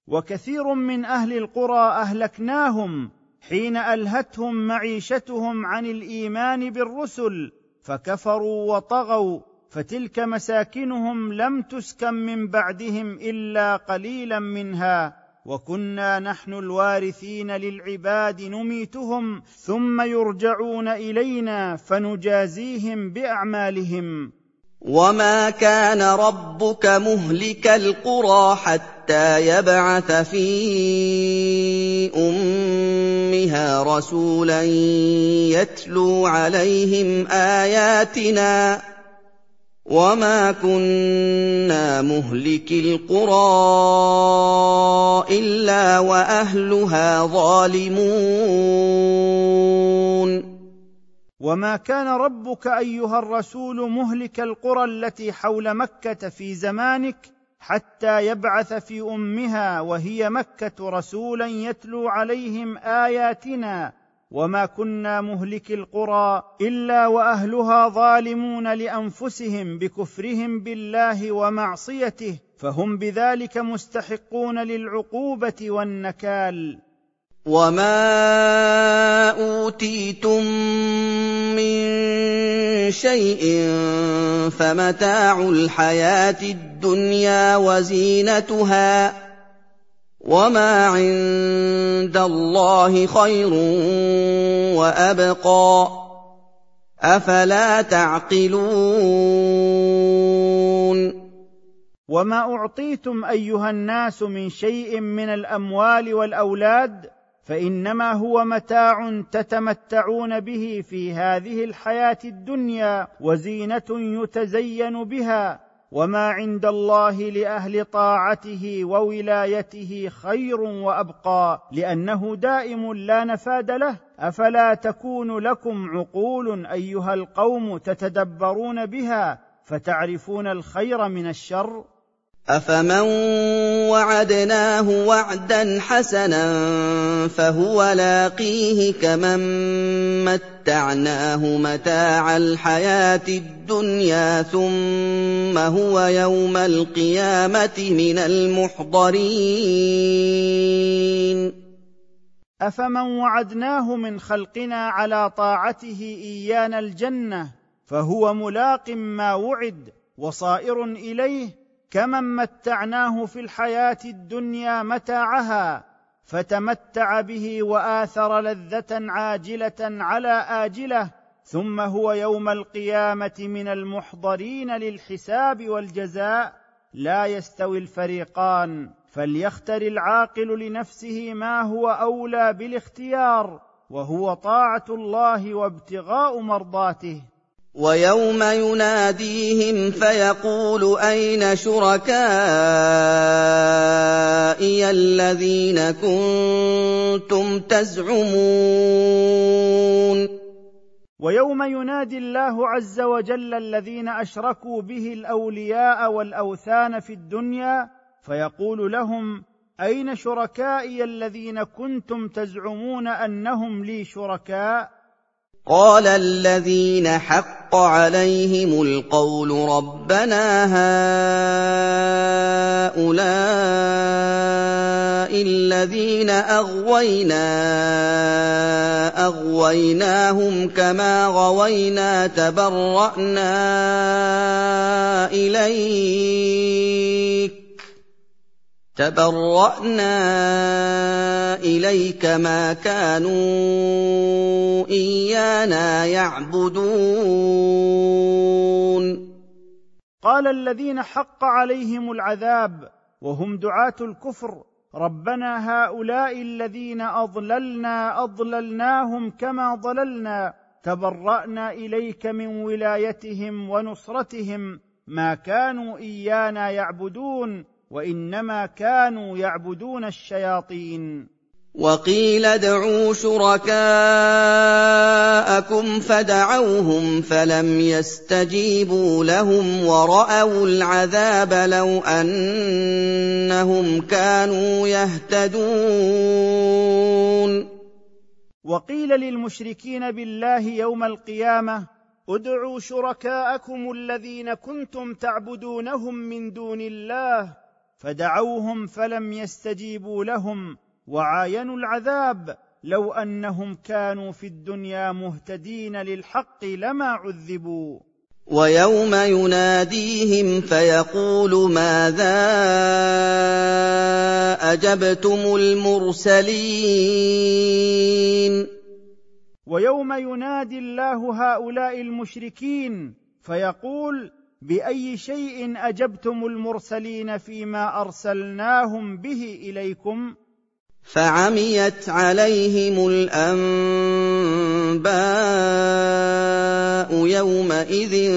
وكثير من أهل القرى أهلكناهم حين ألهتهم معيشتهم عن الإيمان بالرسل فكفروا وطغوا فتلك مساكنهم لم تسكن من بعدهم إلا قليلا منها. وكنا نحن الوارثين للعباد نميتهم ثم يرجعون إلينا فنجازيهم بأعمالهم. وما كان ربك مهلك القرى حتى يبعث في أمها رسولا يتلو عليهم آياتنا. وما كنا مهلكي القرى الا واهلها ظالمون وما كان ربك ايها الرسول مهلك القرى التي حول مكه في زمانك حتى يبعث في امها وهي مكه رسولا يتلو عليهم اياتنا وما كنا مهلك القرى الا واهلها ظالمون لانفسهم بكفرهم بالله ومعصيته فهم بذلك مستحقون للعقوبه والنكال وما اوتيتم من شيء فمتاع الحياة الدنيا وزينتها وما عند الله خير وأبقى. أفلا تعقلون؟ وما أعطيتم أيها الناس من شيء من الأموال والأولاد فإنما هو متاع تتمتعون به في هذه الحياة الدنيا وزينة يتزين بها. وما عند الله لاهل طاعته وولايته خير وابقى لأنه دائم لا نفاد له افلا تكون لكم عقول ايها القوم تتدبرون بها فتعرفون الخير من الشر أفمن وعدناه وعدا حسنا فهو لاقيه كمن متعناه متاع الحياة الدنيا ثم هو يوم القيامة من المحضرين أفمن وعدناه من خلقنا على طاعته إيانا الجنة فهو ملاق ما وعد وصائر إليه كمن متعناه في الحياة الدنيا متاعها فتمتع به واثر لذه عاجله على اجله ثم هو يوم القيامه من المحضرين للحساب والجزاء لا يستوي الفريقان فليختر العاقل لنفسه ما هو اولى بالاختيار وهو طاعه الله وابتغاء مرضاته ويوم يناديهم فيقول أين شركائي الذين كنتم تزعمون؟ ويوم ينادي الله عز وجل الذين أشركوا به الأولياء والأوثان في الدنيا فيقول لهم أين شركائي الذين كنتم تزعمون أنهم لي شركاء؟ قال الذين حق عليهم القول ربنا هؤلاء الذين أغوينا أغويناهم كما غوينا تبرأنا إليك. تبرأنا إليك ما كانوا إيانا يعبدون. قال الذين حق عليهم العذاب وهم دعاة الكفر ربنا هؤلاء الذين أضللنا أضللناهم كما ضللنا. تبرأنا إليك من ولايتهم ونصرتهم ما كانوا إيانا يعبدون. وإنما كانوا يعبدون الشياطين. وقيل ادعوا شركاءكم فدعوهم فلم يستجيبوا لهم ورأوا العذاب لو أنهم كانوا يهتدون. وقيل للمشركين بالله يوم القيامة ادعوا شركاءكم الذين كنتم تعبدونهم من دون الله فدعوهم فلم يستجيبوا لهم وعاينوا العذاب لو أنهم كانوا في الدنيا مهتدين للحق لما عذبوا. ويوم يناديهم فيقول ماذا أجبتم المرسلين؟ ويوم ينادي الله هؤلاء المشركين فيقول بأي شيء أجبتم المرسلين فيما أرسلناهم به إليكم؟ فعميت عليهم الأنباء يومئذ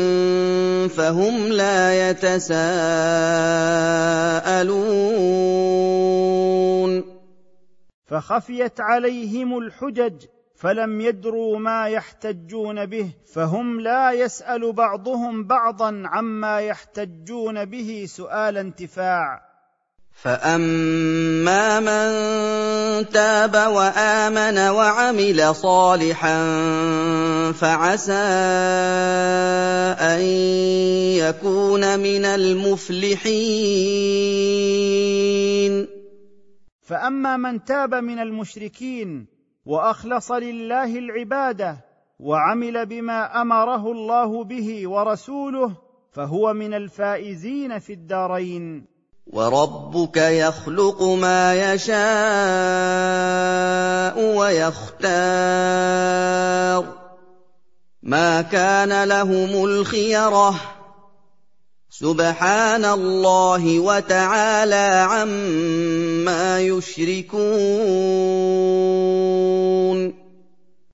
فهم لا يتساءلون. فخفيت عليهم الحجج فلم يدروا ما يحتجون به فهم لا يسأل بعضهم بعضا عما يحتجون به سؤال انتفاع. فأما من تاب وآمن وعمل صالحا فعسى أن يكون من المفلحين. فأما من تاب من المشركين وأخلص لله العبادة وعمل بما أمره الله به ورسوله فهو من الفائزين في الدارين. وربك يخلق ما يشاء ويختار. ما كان لهم الخيرة سبحان الله وتعالى عما يشركون.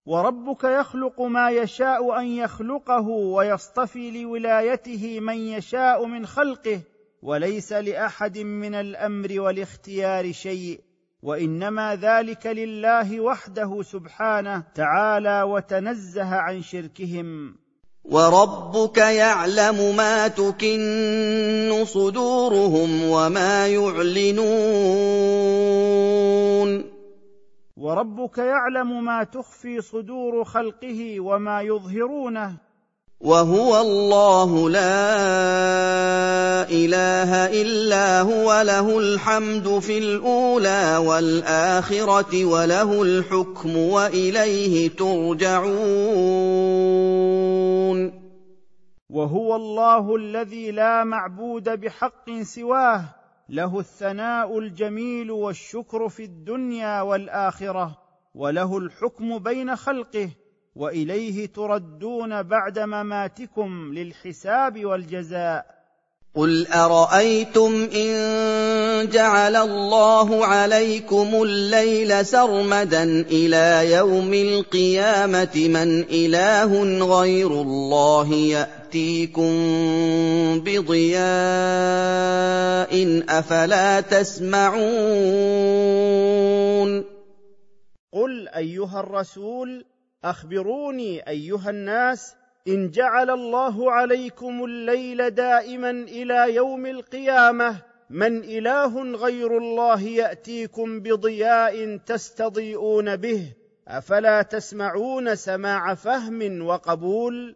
وربك يخلق ما يشاء أن يخلقه ويصطفي لولايته من يشاء من خلقه وليس لأحد من الأمر والاختيار شيء وإنما ذلك لله وحده سبحانه تعالى وتنزه عن شركهم. وربك يعلم ما تكن صدورهم وما يعلنون وربك يعلم ما تخفي صدور خلقه وما يظهرونه وهو الله لا إله إلا هو له الحمد في الأولى والآخرة وله الحكم وإليه ترجعون. وهو الله الذي لا معبود بحق سواه له الثناء الجميل والشكر في الدنيا والآخرة وله الحكم بين خلقه وإليه تردون بعد مماتكم للحساب والجزاء. قل أرأيتم إن جعل الله عليكم الليل سرمدا إلى يوم القيامة من إله غير الله يأتيكم بضياء أفلا تسمعون؟ قل أيها الرسول أخبروني أيها الناس إن جعل الله عليكم الليل دائما إلى يوم القيامة من إله غير الله يأتيكم بضياء تستضيئون به أفلا تسمعون سماع فهم وقبول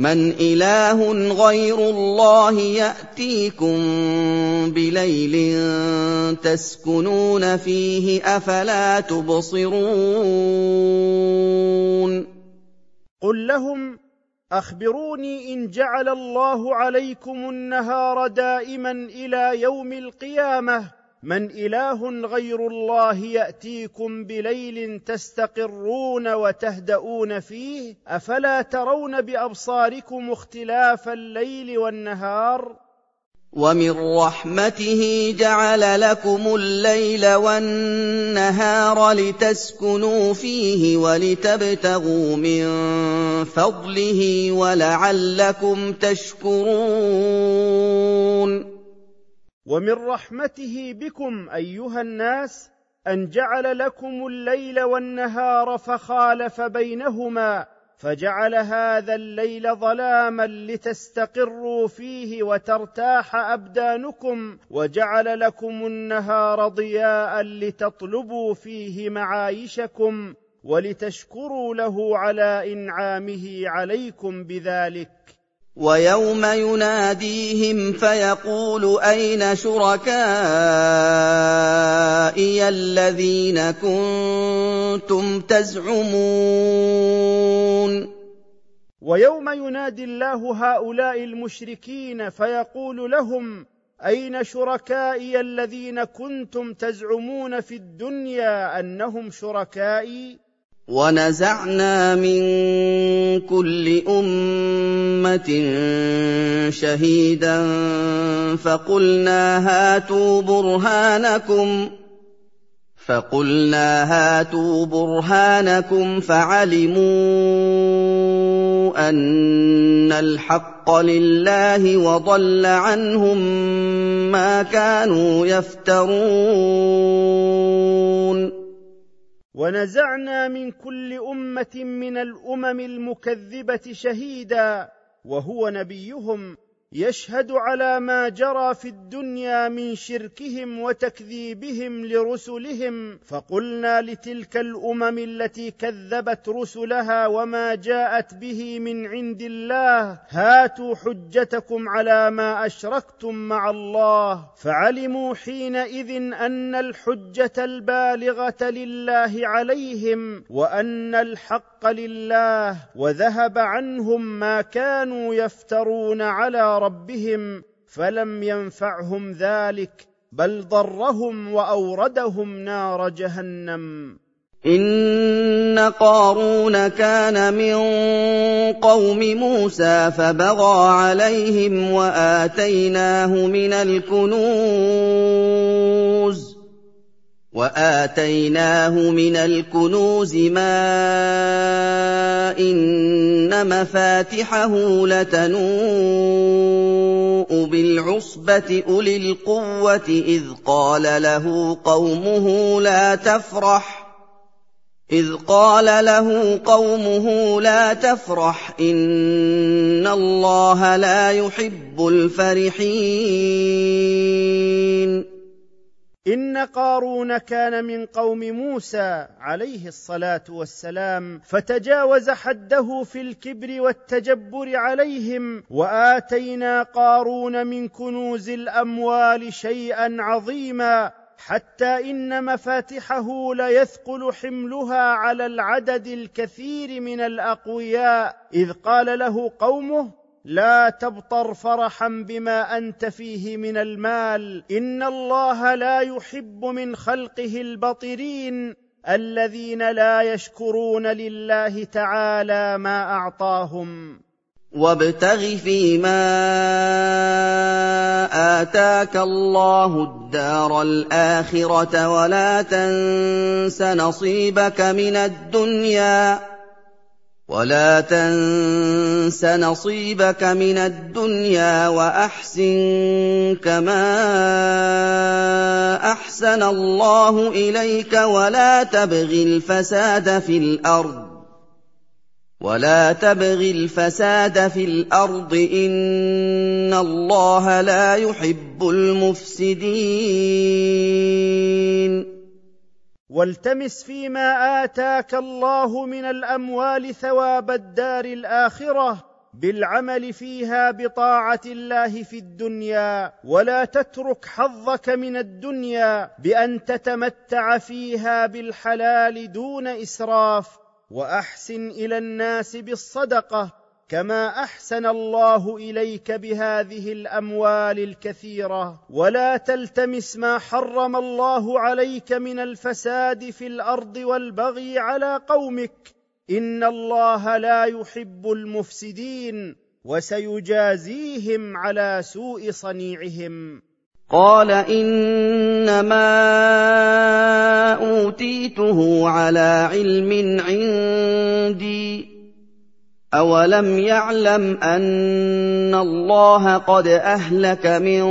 من إله غير الله يأتيكم بليل تسكنون فيه أفلا تبصرون قل لهم أخبروني إن جعل الله عليكم النهار دائما إلى يوم القيامة من إله غير الله يأتيكم بليل تستقرون وتهدؤون فيه أفلا ترون بأبصاركم اختلاف الليل والنهار؟ ومن رحمته جعل لكم الليل والنهار لتسكنوا فيه ولتبتغوا من فضله ولعلكم تشكرون. ومن رحمته بكم أيها الناس أن جعل لكم الليل والنهار فخالف بينهما فجعل هذا الليل ظلاما لتستقروا فيه وترتاح أبدانكم وجعل لكم النهار ضياء لتطلبوا فيه معايشكم ولتشكروا له على إنعامه عليكم بذلك ويوم يناديهم فيقول أين شركائي الذين كنتم تزعمون؟ ويوم ينادي الله هؤلاء المشركين فيقول لهم أين شركائي الذين كنتم تزعمون في الدنيا أنهم شركائي؟ ونزعنا من كل أمة شهيدا فقلنا هاتوا برهانكم فقلنا هاتوا برهانكم فعلموا أن الحق لله وضل عنهم ما كانوا يفترون. ونزعنا من كل أمة من الأمم المكذبة شهيدا وهو نبيهم يشهد على ما جرى في الدنيا من شركهم وتكذيبهم لرسلهم فقلنا لتلك الأمم التي كذبت رسلها وما جاءت به من عند الله هاتوا حجتكم على ما أشركتم مع الله. فعلموا حينئذ أن الحجة البالغة لله عليهم وأن الحق لله وذهب عنهم ما كانوا يفترون على ربهم فلم ينفعهم ذلك بل ضرهم وأوردهم نار جهنم. إن قارون كان من قوم موسى فبغى عليهم وآتيناه من الكنوز. واتيناه من الكنوز ما ان مفاتحه لتنوء بالعصبه اولي القوه اذ قال له قومه لا تفرح إذ قال له قومه لا تفرح إن الله لا يحب الفرحين إن قارون كان من قوم موسى عليه الصلاة والسلام فتجاوز حده في الكبر والتجبر عليهم وآتينا قارون من كنوز الأموال شيئا عظيما حتى إن مفاتحه ليثقل حملها على العدد الكثير من الأقوياء إذ قال له قومه لا تبطر فرحا بما أنت فيه من المال. إن الله لا يحب من خلقه البطرين الذين لا يشكرون لله تعالى ما أعطاهم. وابتغ فيما آتاك الله الدار الآخرة ولا تنس نصيبك من الدنيا. ولا تنس نصيبك من الدنيا وأحسن كما أحسن الله إليك ولا تبغ الفساد في الأرض ولا تبغ الفساد في الأرض إن الله لا يحب المفسدين والتمس فيما آتاك الله من الأموال ثواب الدار الآخرة بالعمل فيها بطاعة الله في الدنيا ولا تترك حظك من الدنيا بأن تتمتع فيها بالحلال دون إسراف وأحسن إلى الناس بالصدقة. كما احسن الله اليك بهذه الاموال الكثيره ولا تلتمس ما حرم الله عليك من الفساد في الأرض والبغي على قومك ان الله لا يحب المفسدين وسيجازيهم على سوء صنيعهم قال انما اوتيته على علم عندي أَوَلَمْ يَعْلَمْ أَنَّ اللَّهَ قَدْ أَهْلَكَ مِن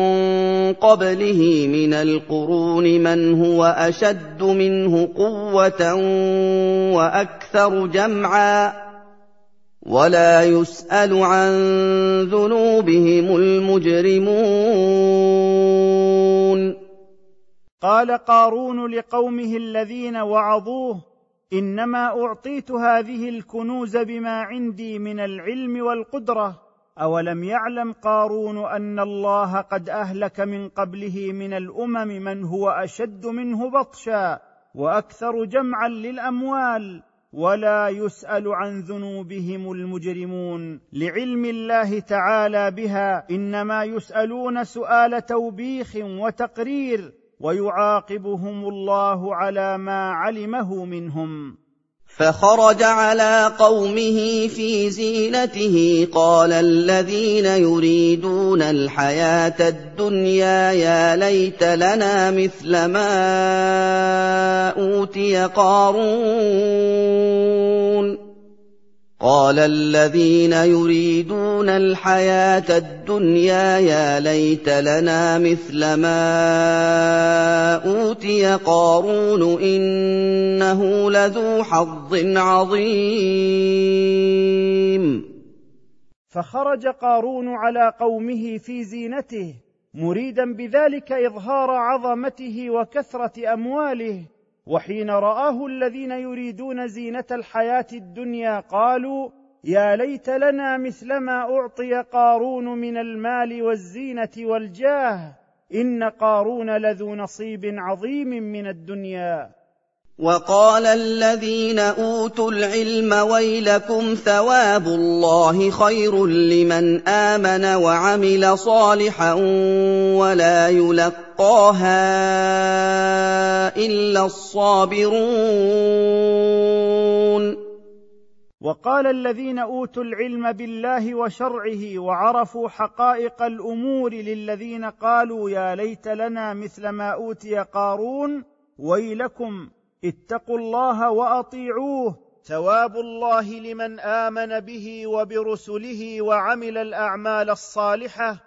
قَبْلِهِ مِنَ الْقُرُونِ مَنْ هُوَ أَشَدُّ مِنْهُ قُوَّةً وَأَكْثَرُ جَمْعًا وَلَا يُسْأَلُ عَن ذُنُوبِهِمُ الْمُجْرِمُونَ قال قارون لقومه الذين وعظوه إنما أعطيت هذه الكنوز بما عندي من العلم والقدرة. أولم يعلم قارون أن الله قد أهلك من قبله من الأمم من هو أشد منه بطشا وأكثر جمعا للأموال ولا يسأل عن ذنوبهم المجرمون. لعلم الله تعالى بها إنما يسألون سؤال توبيخ وتقرير. ويعاقبهم الله على ما علمه منهم. فخرج على قومه في زينته قال الذين يريدون الحياة الدنيا يا ليت لنا مثل ما أوتي قارون. قال الذين يريدون الحياة الدنيا يا ليت لنا مثل ما أوتي قارون إنه لذو حظ عظيم. فخرج قارون على قومه في زينته مريدا بذلك إظهار عظمته وكثرة أمواله وحين رآه الذين يريدون زينة الحياة الدنيا قالوا يا ليت لنا مثل ما أعطي قارون من المال والزينة والجاه إن قارون لذو نصيب عظيم من الدنيا. وقال الذين أوتوا العلم ويلكم ثواب الله خير لمن آمن وعمل صالحا ولا يلقاها إلا الصابرون. وقال الذين أوتوا العلم بالله وشرعه وعرفوا حقائق الأمور للذين قالوا يا ليت لنا مثل ما أوتي قارون ويلكم اتقوا الله وأطيعوه. ثواب الله لمن آمن به وبرسله وعمل الأعمال الصالحة.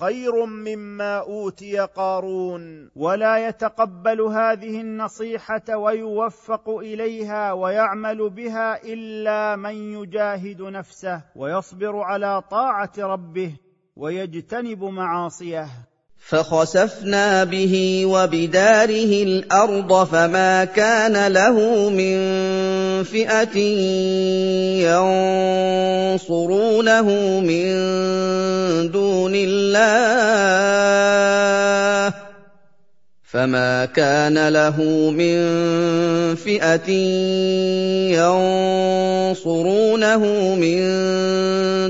خير مما أوتي قارون. ولا يتقبل هذه النصيحة ويوفق إليها ويعمل بها إلا من يجاهد نفسه ويصبر على طاعة ربه ويجتنب معاصيه. فخسفنا به وبداره الأرض فما كان له من فئة ينصرونه من دون الله فما كان له من فئه ينصرونه من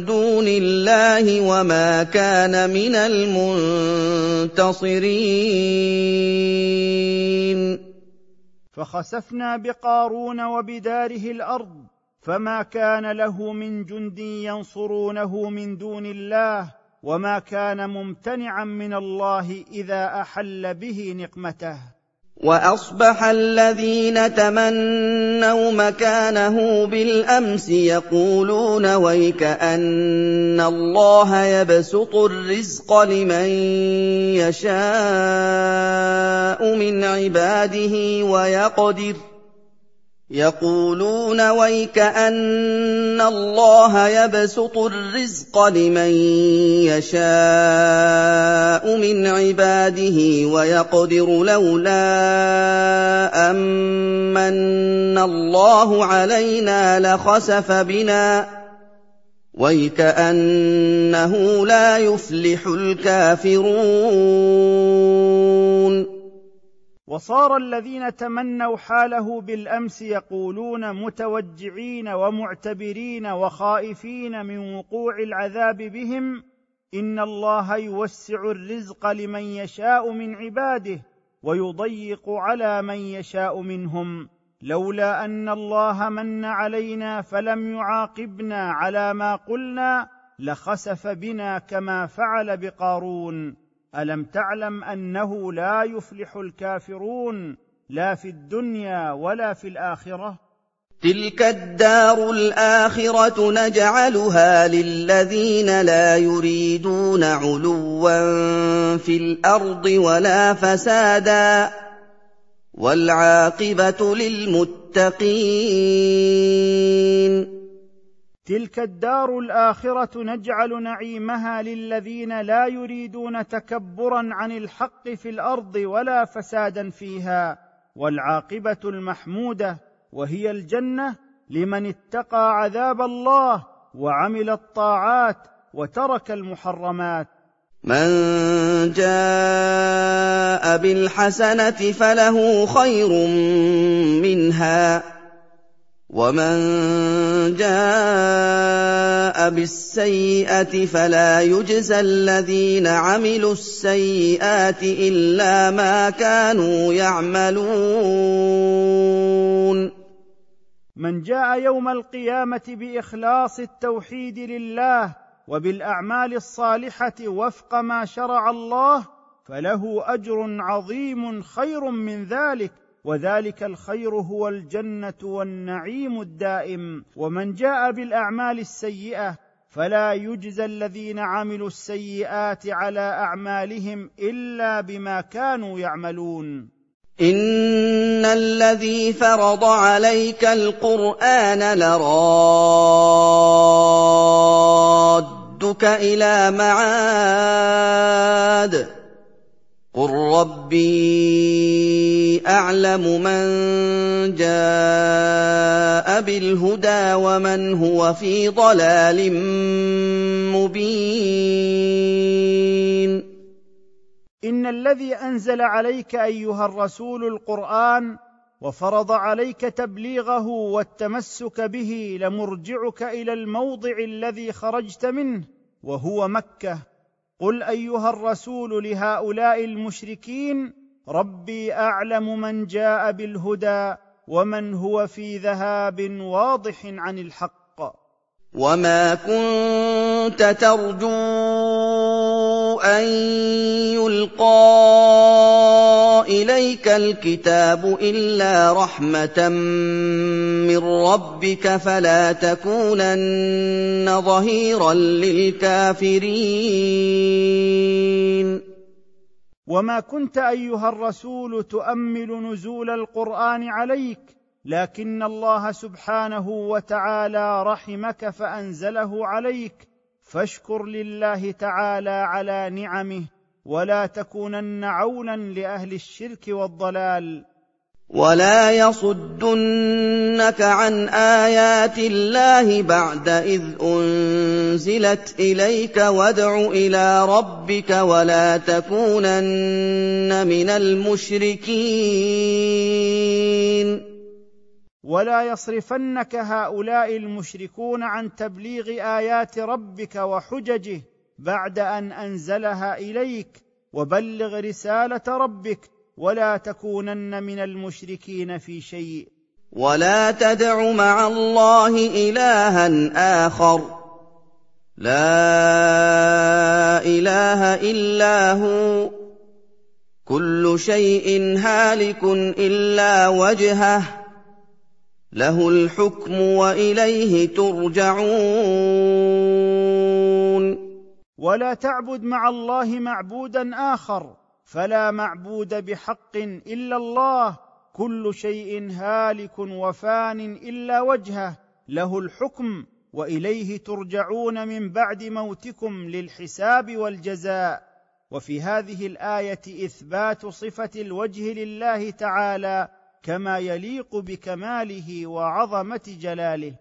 دون الله وما كان من المنتصرين فخسفنا بقارون وبداره الأرض فما كان له من جند ينصرونه من دون الله وما كان ممتنعا من الله إذا أحل به نقمته. وأصبح الذين تمنوا مكانه بالأمس يقولون ويك أن الله يبسط الرزق لمن يشاء من عباده ويقدر. يقولون ويك أن الله يبسط الرزق لمن يشاء من عباده ويقدر لولا أمن الله علينا لخسف بنا. ويكانه لا يفلح الكافرون. وصار الذين تمنوا حاله بالأمس يقولون متوجعين ومعتبرين وخائفين من وقوع العذاب بهم إن الله يوسع الرزق لمن يشاء من عباده ويضيق على من يشاء منهم. لولا أن الله من علينا فلم يعاقبنا على ما قلنا لخسف بنا كما فعل بقارون. ألم تعلم أنه لا يفلح الكافرون لا في الدنيا ولا في الآخرة؟ تلك الدار الآخرة نجعلها للذين لا يريدون علوا في الأرض ولا فسادا والعاقبة للمتقين. تلك الدار الآخرة نجعل نعيمها للذين لا يريدون تكبرا عن الحق في الأرض ولا فسادا فيها والعاقبة المحمودة وهي الجنة لمن اتقى عذاب الله وعمل الطاعات وترك المحرمات. من جاء بالحسنة فله خير منها. ومن جاء بالسيئه فلا يجزى الذين عملوا السيئات الا ما كانوا يعملون من جاء يوم القيامه باخلاص التوحيد لله وبالاعمال الصالحه وفق ما شرع الله فله اجر عظيم خير من ذلك وذلك الخير هو الجنة والنعيم الدائم. ومن جاء بالأعمال السيئة فلا يجزى الذين عملوا السيئات على أعمالهم إلا بما كانوا يعملون. إن الذي فرض عليك القرآن لراد يردك إلى معاد. قل ربي اعلم من جاء بالهدى ومن هو في ضلال مبين ان الذي انزل عليك ايها الرسول القران وفرض عليك تبليغه والتمسك به لمرجعك إلى الموضع الذي خرجت منه وهو مكه قل ايها الرسول لهؤلاء المشركين ربي اعلم من جاء بالهدى ومن هو في ذهاب واضح عن الحق. وما كنت ترجو ان يلقى إليك الكتاب إلا رحمة من ربك فلا تكونن ظهيرا للكافرين. وما كنت أيها الرسول تؤمل نزول القرآن عليك لكن الله سبحانه وتعالى رحمك فأنزله عليك فاشكر لله تعالى على نعمه. ولا تكونن عونا لأهل الشرك والضلال. ولا يصدنك عن آيات الله بعد إذ أنزلت إليك وادع إلى ربك ولا تكونن من المشركين. ولا يصرفنك هؤلاء المشركون عن تبليغ آيات ربك وحججه. بعد أن أنزلها إليك وبلغ رسالة ربك ولا تكونن من المشركين في شيء. ولا تدع مع الله إلها آخر. لا إله إلا هو. كل شيء هالك إلا وجهه. له الحكم وإليه ترجعون. ولا تعبد مع الله معبودا آخر فلا معبود بحق إلا الله كل شيء هالك وفان إلا وجهه له الحكم وإليه ترجعون من بعد موتكم للحساب والجزاء. وفي هذه الآية إثبات صفة الوجه لله تعالى كما يليق بكماله وعظمة جلاله.